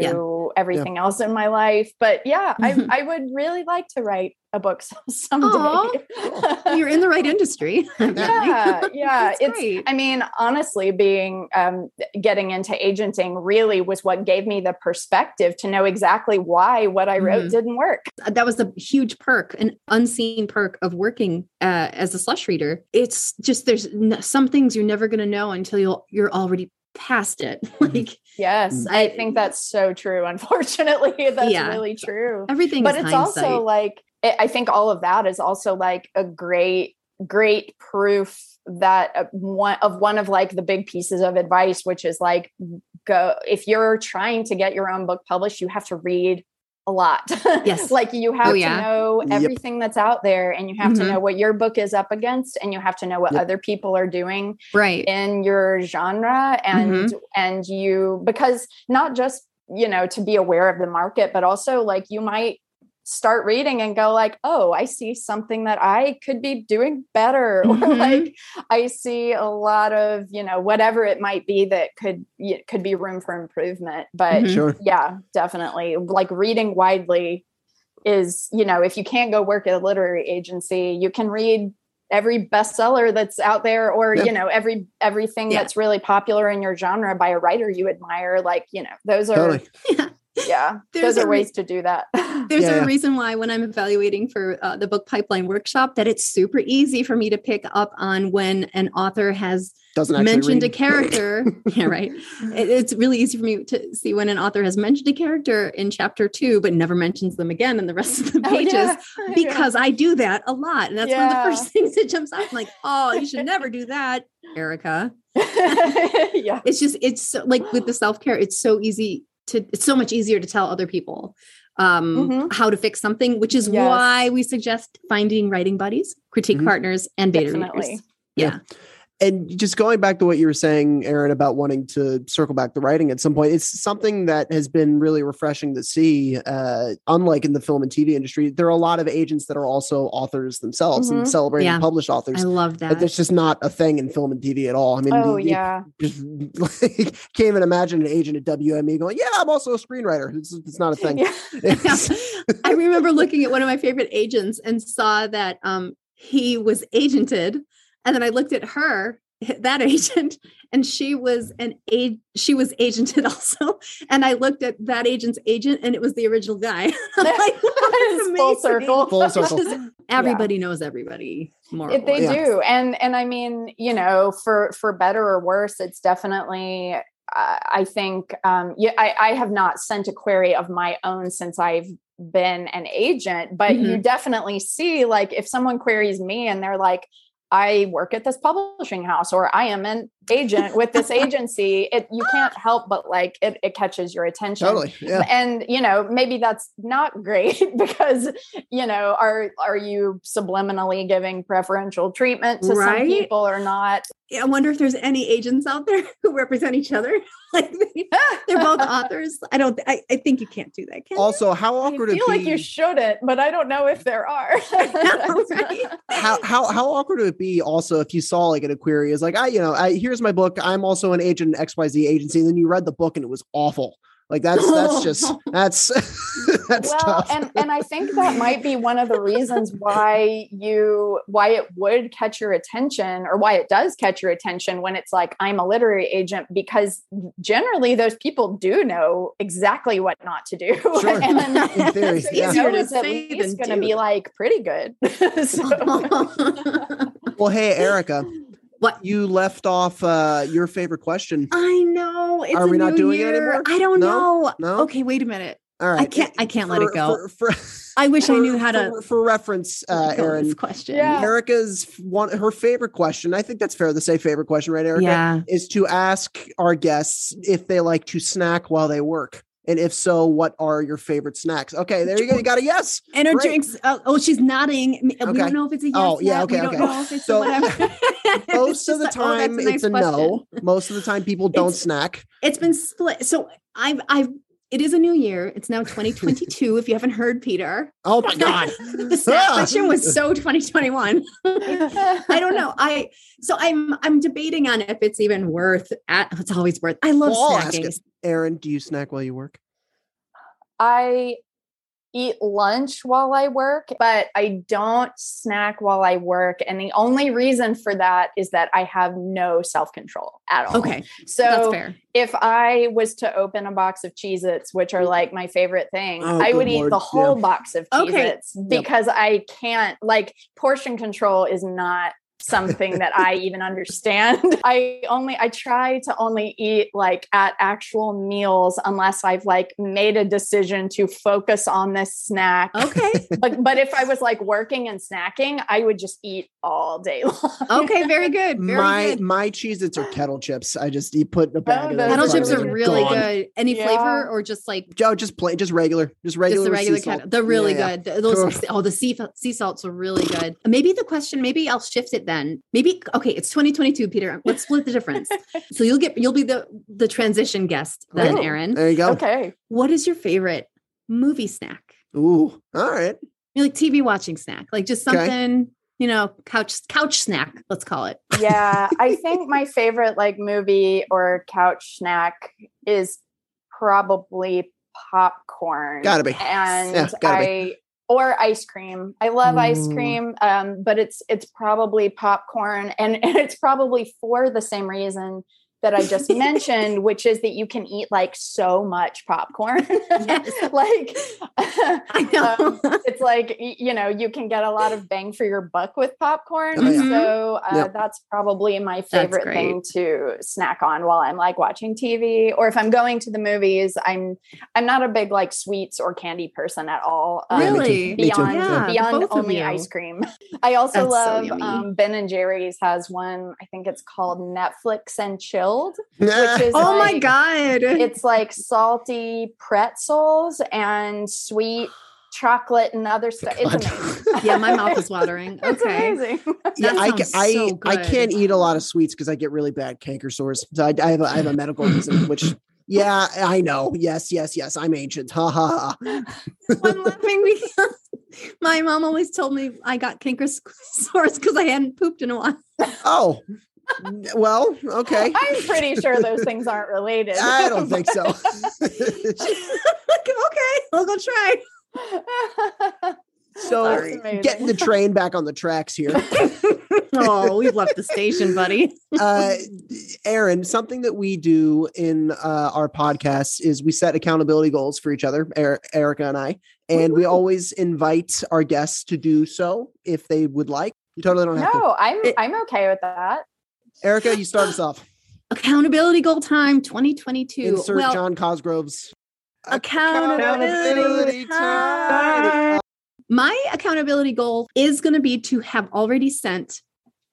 everything else in my life but yeah I, I would really like to write a book someday You're in the right industry. yeah yeah it's great. i mean honestly being um getting into agenting really was what gave me the perspective to know exactly why what i wrote Mhm. didn't work that was a huge perk, an unseen perk of working uh, as a slush reader. It's just there's n- some things you're never going to know until you're you're already past it. like yes i think that's so true unfortunately that's Yeah. really true everything, but it's hindsight. also like I I think all of that is also like a great great proof that uh, one of one of like the big pieces of advice which is like go if you're trying to get your own book published you have to read a lot Yes. like you have Oh, to yeah. know Yep. everything that's out there and you have to Mhm. know what your book is up against and you have to know what Yep. other people are doing right. in your genre and Mm-hmm. and you because not just you know to be aware of the market but also like you might start reading and go like oh i see something that i could be doing better or Mhm. like i see a lot of you know whatever it might be that could could be room for improvement but Mhm. Sure. yeah definitely like reading widely is you know if you can't go work at a literary agency you can read every bestseller that's out there or Yeah. you know every everything Yeah. that's really popular in your genre by a writer you admire like you know those are Totally. Yeah There's those a are re- ways to do that There's Yeah, a yeah. reason why when I'm evaluating for uh, the book pipeline workshop that it's super easy for me to pick up on when an author has Doesn't actually mentioned a character. yeah, right. It- it's really easy for me to see when an author has mentioned a character in chapter two, but never mentions them again in the rest of the Oh, pages. yeah. Because I do that a lot. And that's one of the first things that jumps out. I'm like, oh, you should never do that, Erica. yeah It's just, it's so, like with the self care, it's so easy to, it's so much easier to tell other people um Mhm. how to fix something which is Yes. why we suggest finding writing buddies critique Mhm. partners and beta Definitely. readers yeah and just going back to what you were saying, Erin, about wanting to circle back the writing at some point, it's something that has been really refreshing to see. Uh, unlike in the film and TV industry, there are a lot of agents that are also authors themselves Mhm. and celebrating Yeah. published authors. I love But that. that's just not a thing in film and TV at all. I mean, Oh you- you yeah. just like, can't even imagine an agent at WME going, "Yeah, I'm also a screenwriter." It's, it's not a thing. Yeah. I remember looking at one of my favorite agents and saw that um, he was agented, and then I looked at her, that agent, and she was an a she was agented also, and I looked at that agent's agent, and it was the original guy. Like, full circle. Full circle. Just everybody knows everybody more. or It, they less. Yeah. do, and and I mean, you know, for for better or worse, it's definitely. Uh, I think, um, yeah, I, I have not sent a query of my own since I've been an agent, but you definitely see, like, if someone queries me and they're like, "I work at this publishing house," or "I am an agent with this agency," it you can't help but like it, it catches your attention Totally. Yeah. and you know maybe that's not great because you know are are you subliminally giving preferential treatment to Right. some people or not I wonder if there's any agents out there who represent each other. like they, they're both authors. I don't. I, I think you can't do that. Can you? Also, how I awkward feel it like you shouldn't but i don't know if there are Right? how how how awkward would it be also if you saw like in a query is like I you know I here's my book I'm also an agent in XYZ agency and then you read the book and it was awful like that's that's just that's that's well tough and and i think that might be one of the reasons why you why it would catch your attention or why it does catch your attention when it's like i'm a literary agent because generally those people do know exactly what not to do Sure. and in theory It's yeah. easier to it's at say least going to be like pretty good well hey Erica what? you left off uh your favorite question I know. It's Are a we not new doing it anymore? I don't No? know. No? Okay, wait a minute. all right I can't. I can't let it go. for, for, I wish I knew how to. for, for reference uh go Erin question. Yeah. Erica's one her favorite question I think that's fair to say favorite question right Erica Yeah. is to ask our guests if they like to snack while they work. And if so, what are your favorite snacks? Okay, there you go. You got a yes. And her Great. drinks. Uh, oh, she's nodding. We Okay. don't know if it's a yes. Oh, yeah, yet. okay, We don't okay. know if it's So, a whatever. Most of the like, oh, time, nice it's a question. no. Most of the time, people don't It's- snack. It's been split. So I've I've it is a new year. It's now 2022. if you haven't heard Peter. Oh my God. The snack question was so 2021. I don't know. I so I'm I'm debating on if it's even worth at it's always worth. I love Well, snacking. Erin, do you snack while you work? I eat lunch while I work, but I don't snack while I work. And the only reason for that is that I have no self control at all. Okay, So that's fair. if I was to open a box of Cheez Its, which are mm. like my favorite thing, Oh, I would eat Lord. the whole Yeah. box of Cheez Okay. Its because I can't, like, portion control is not something that I even understand. I only I try to only eat like at actual meals unless I've like made a decision to focus on this snack. Okay, But but if I was like working and snacking, I would just eat all day long. okay, very good. Very my good. my Cheez Its are kettle chips. I just you put in a bag. Oh, of those those Kettle chips are really gone. good. Any Yeah. flavor or just like Oh, just plain, just regular, just regular. just the regular salt. kettle? They're really Yeah, yeah. good. Th- Those Cool. oh the sea sea salts are really good. Maybe the question. Maybe I'll shift it then. Maybe okay. It's 2022, Peter. Let's split the difference. so you'll get you'll be the the transition guest then, Ooh. Erin. There you go. Okay. What is your favorite movie snack? Ooh, all right. You know, like TV watching snack, like just Okay. something you know, couch couch snack. Let's call it. yeah, I think my favorite like movie or couch snack is probably popcorn. Gotta be. And Yeah, gotta I be. Or ice cream. I love ice cream, um, but it's it's probably popcorn, and, and it's probably for the same reason that I just mentioned, which is that you can eat like so much popcorn. Yes. like I know. um, it's like you know you can get a lot of bang for your buck with popcorn Oh, yeah. so uh, Yep. that's probably my favorite thing to snack on while i'm like watching tv or if i'm going to the movies i'm i'm not a big like sweets or candy person at all um, Yeah, me too. really? Me too. beyond Yeah, the beyond only ice cream i also That's love yummy. um, ben and jerry's has one i think it's called netflix and chilled Yeah. which is oh my god. it's like salty pretzels and sweet chocolate and other stuff. It's amazing. Yeah, my mouth is watering. It's Okay. amazing. yeah, That I, I, so I can't eat a lot of sweets because I get really bad canker sores. So I, I have a, I have a medical reason, which yeah, I know. Yes, yes, yes. I'm ancient. Ha ha ha. I'm laughing because my mom always told me I got canker sores because I hadn't pooped in a while. Oh, well, okay. I'm pretty sure those things aren't related. I don't think so. okay, I'll go try. so getting the train back on the tracks here. Oh, we've left the station, buddy. uh, Erin, something that we do in uh, our podcasts is we set accountability goals for each other, er- Erica and I, and we Woo-hoo. always invite our guests to do so if they would like. You totally don't have to. no, I'm It- I'm okay with that. Erica, you start us off. Accountability goal time 2022. Insert well, John Cosgrove's accountability time. My accountability goal is going to be to have already sent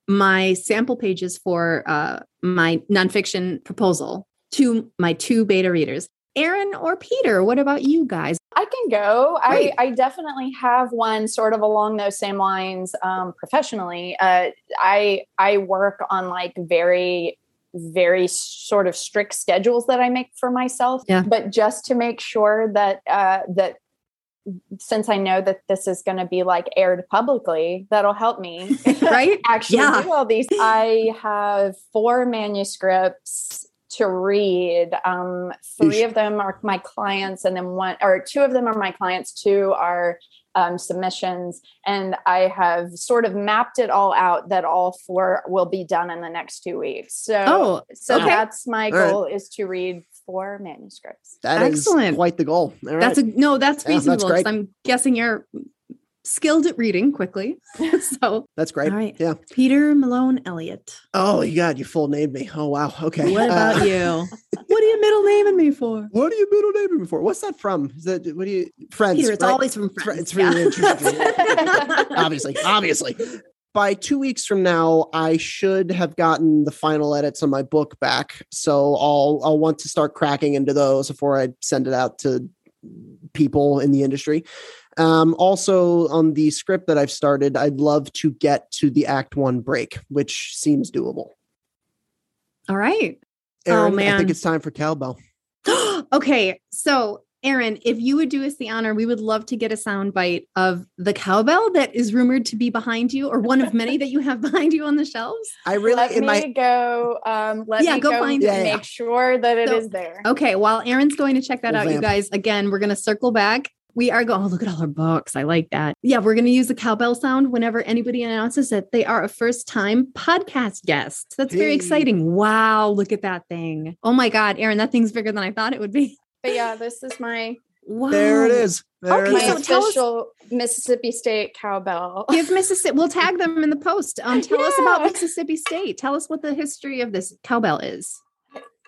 my sample pages for uh, my nonfiction proposal to my two beta readers. Erin or Peter, what about you guys? I can go. I, I definitely have one sort of along those same lines um, professionally. Uh, I I work on like very very sort of strict schedules that I make for myself. Yeah. But just to make sure that uh, that since I know that this is going to be like aired publicly, that'll help me Right? actually Yeah. do all these. I have four manuscripts to read. Um, three of them are my clients, and then one or two of them are my clients. Two are um, submissions, and I have sort of mapped it all out that all four will be done in the next two weeks. So, Oh, so okay. that's my All right. goal is to read four manuscripts. That is Excellent. quite the goal. All right. That's a no, that's Yeah, that's reasonable. 'cause great. I'm guessing you're skilled at reading quickly. so, That's great. all right. Yeah. Peter Malone Elliott. Oh, you God, you full named me. Oh, wow. Okay. What about Uh, you? What are you middle naming me for? What are you middle naming me for? What's that from? Is that what do you friends? Peter, it's right? always from friends. It's really yeah. interesting. obviously, obviously. By two weeks from now, I should have gotten the final edits on my book back. So I'll I'll want to start cracking into those before I send it out to people in the industry. Um, also, on the script that I've started, I'd love to get to the Act One break, which seems doable. All right. Erin, I man. think it's time for cowbell. okay. So, Erin, if you would do us the honor, we would love to get a sound bite of the cowbell that is rumored to be behind you, or one of many that you have behind you on the shelves. I really let in me my go. Um, let Yeah, me go go, find it. and Yeah, make sure that it is So- there. Okay. While Erin's going to check that We'll out, you guys, again, we're going to circle back. We are going, oh, look at all our books. I like that. Yeah, we're going to use the cowbell sound whenever anybody announces that they are a first time podcast guest. That's very Hey. exciting. Wow. Look at that thing. Oh my God, Erin, that thing's bigger than I thought it would be. But yeah, this is my Wow. there it is. There Okay, my so is. tell us- official Mississippi State cowbell. Give Mississippi. We'll tag them in the post. Um, tell us about Mississippi State. Tell us what the history of this cowbell is,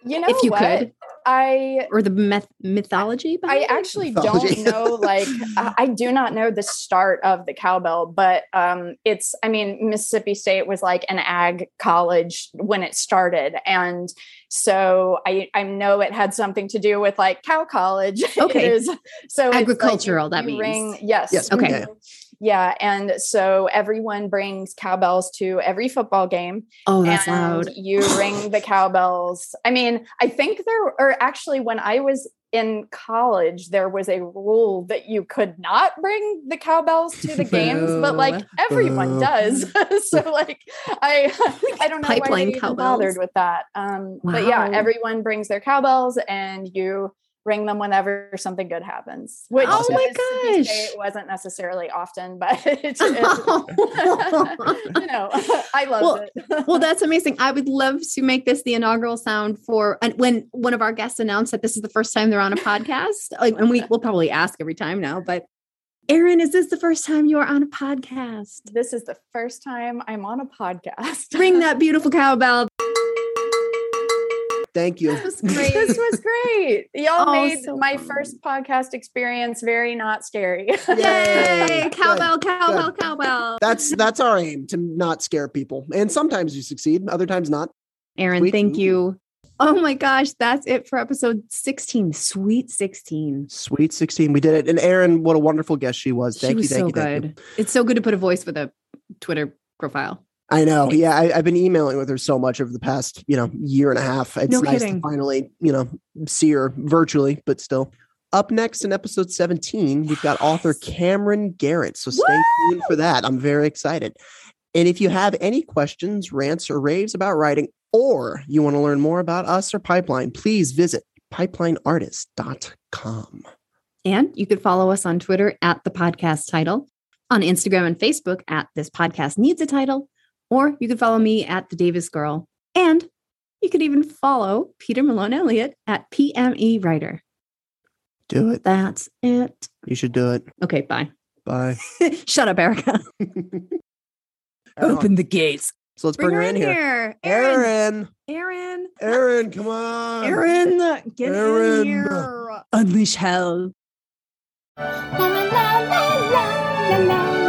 You know if you what? could, I or the myth- mythology. I it? actually Mythology. don't know like I I do not know the start of the cowbell, but um it's I mean Mississippi State was like an ag college when it started and so I I know it had something to do with like cow college. Okay. it is so it's like Agricultural, that means. ring- yes. Yes, Okay. Yeah. And so everyone brings cowbells to every football game Oh, that's and loud. You ring the cowbells. I mean, I think there, or actually, when I was in college, there was a rule that you could not bring the cowbells to the games, but like everyone does. so, like, I, I don't know why Pipeline they even bothered with that. Um, But yeah, everyone brings their cowbells, and you ring them whenever something good happens. Which Oh my Mississippi gosh. it wasn't necessarily often, but it's, it's you know, I love Well, it. well, that's amazing. I would love to make this the inaugural sound for and when one of our guests announced that this is the first time they're on a podcast. Like, and we will probably ask every time now, but Erin, is this the first time you are on a podcast? this is the first time I'm on a podcast. Ring that beautiful cowbell. Thank you. This was great. this was great. Y'all Oh, made so my fun. first podcast experience very not scary. Yay! Yay. Cowbell, cowbell, Good. cowbell. That's that's our aim to not scare people. And sometimes you succeed, other times not. Erin, Sweet. thank you. Oh my gosh, that's it for episode 16. Sweet 16. Sweet 16. We did it. And Erin, what a wonderful guest she was. Thank she was you. Thank so you. Thank good. you. It's so good to put a voice with a Twitter profile. I know. Yeah. I, have been emailing with her so much over the past, you know, year and a half. It's No nice kidding. to finally, you know, see her virtually, but still. Up next in episode 17, we've got author Cameron Garrett. So stay tuned for that. I'm very excited. And if you have any questions, rants, or raves about writing, or you want to learn more about us or Pipeline, please visit pipelineartist.com. And you could follow us on Twitter at the podcast title, on Instagram and Facebook at this podcast needs a title, or you could follow me at the Davis Girl. And you could even follow Peter Malone Elliott at PME Writer. Do it. That's it. You should do it. Okay, bye. Bye. Shut up, Erica. Open the gates. So let's bring, her in here. Erin. Erin. Erin. Erin, come on. Erin. Get Erin. in here. Unleash hell. La la la la la la la.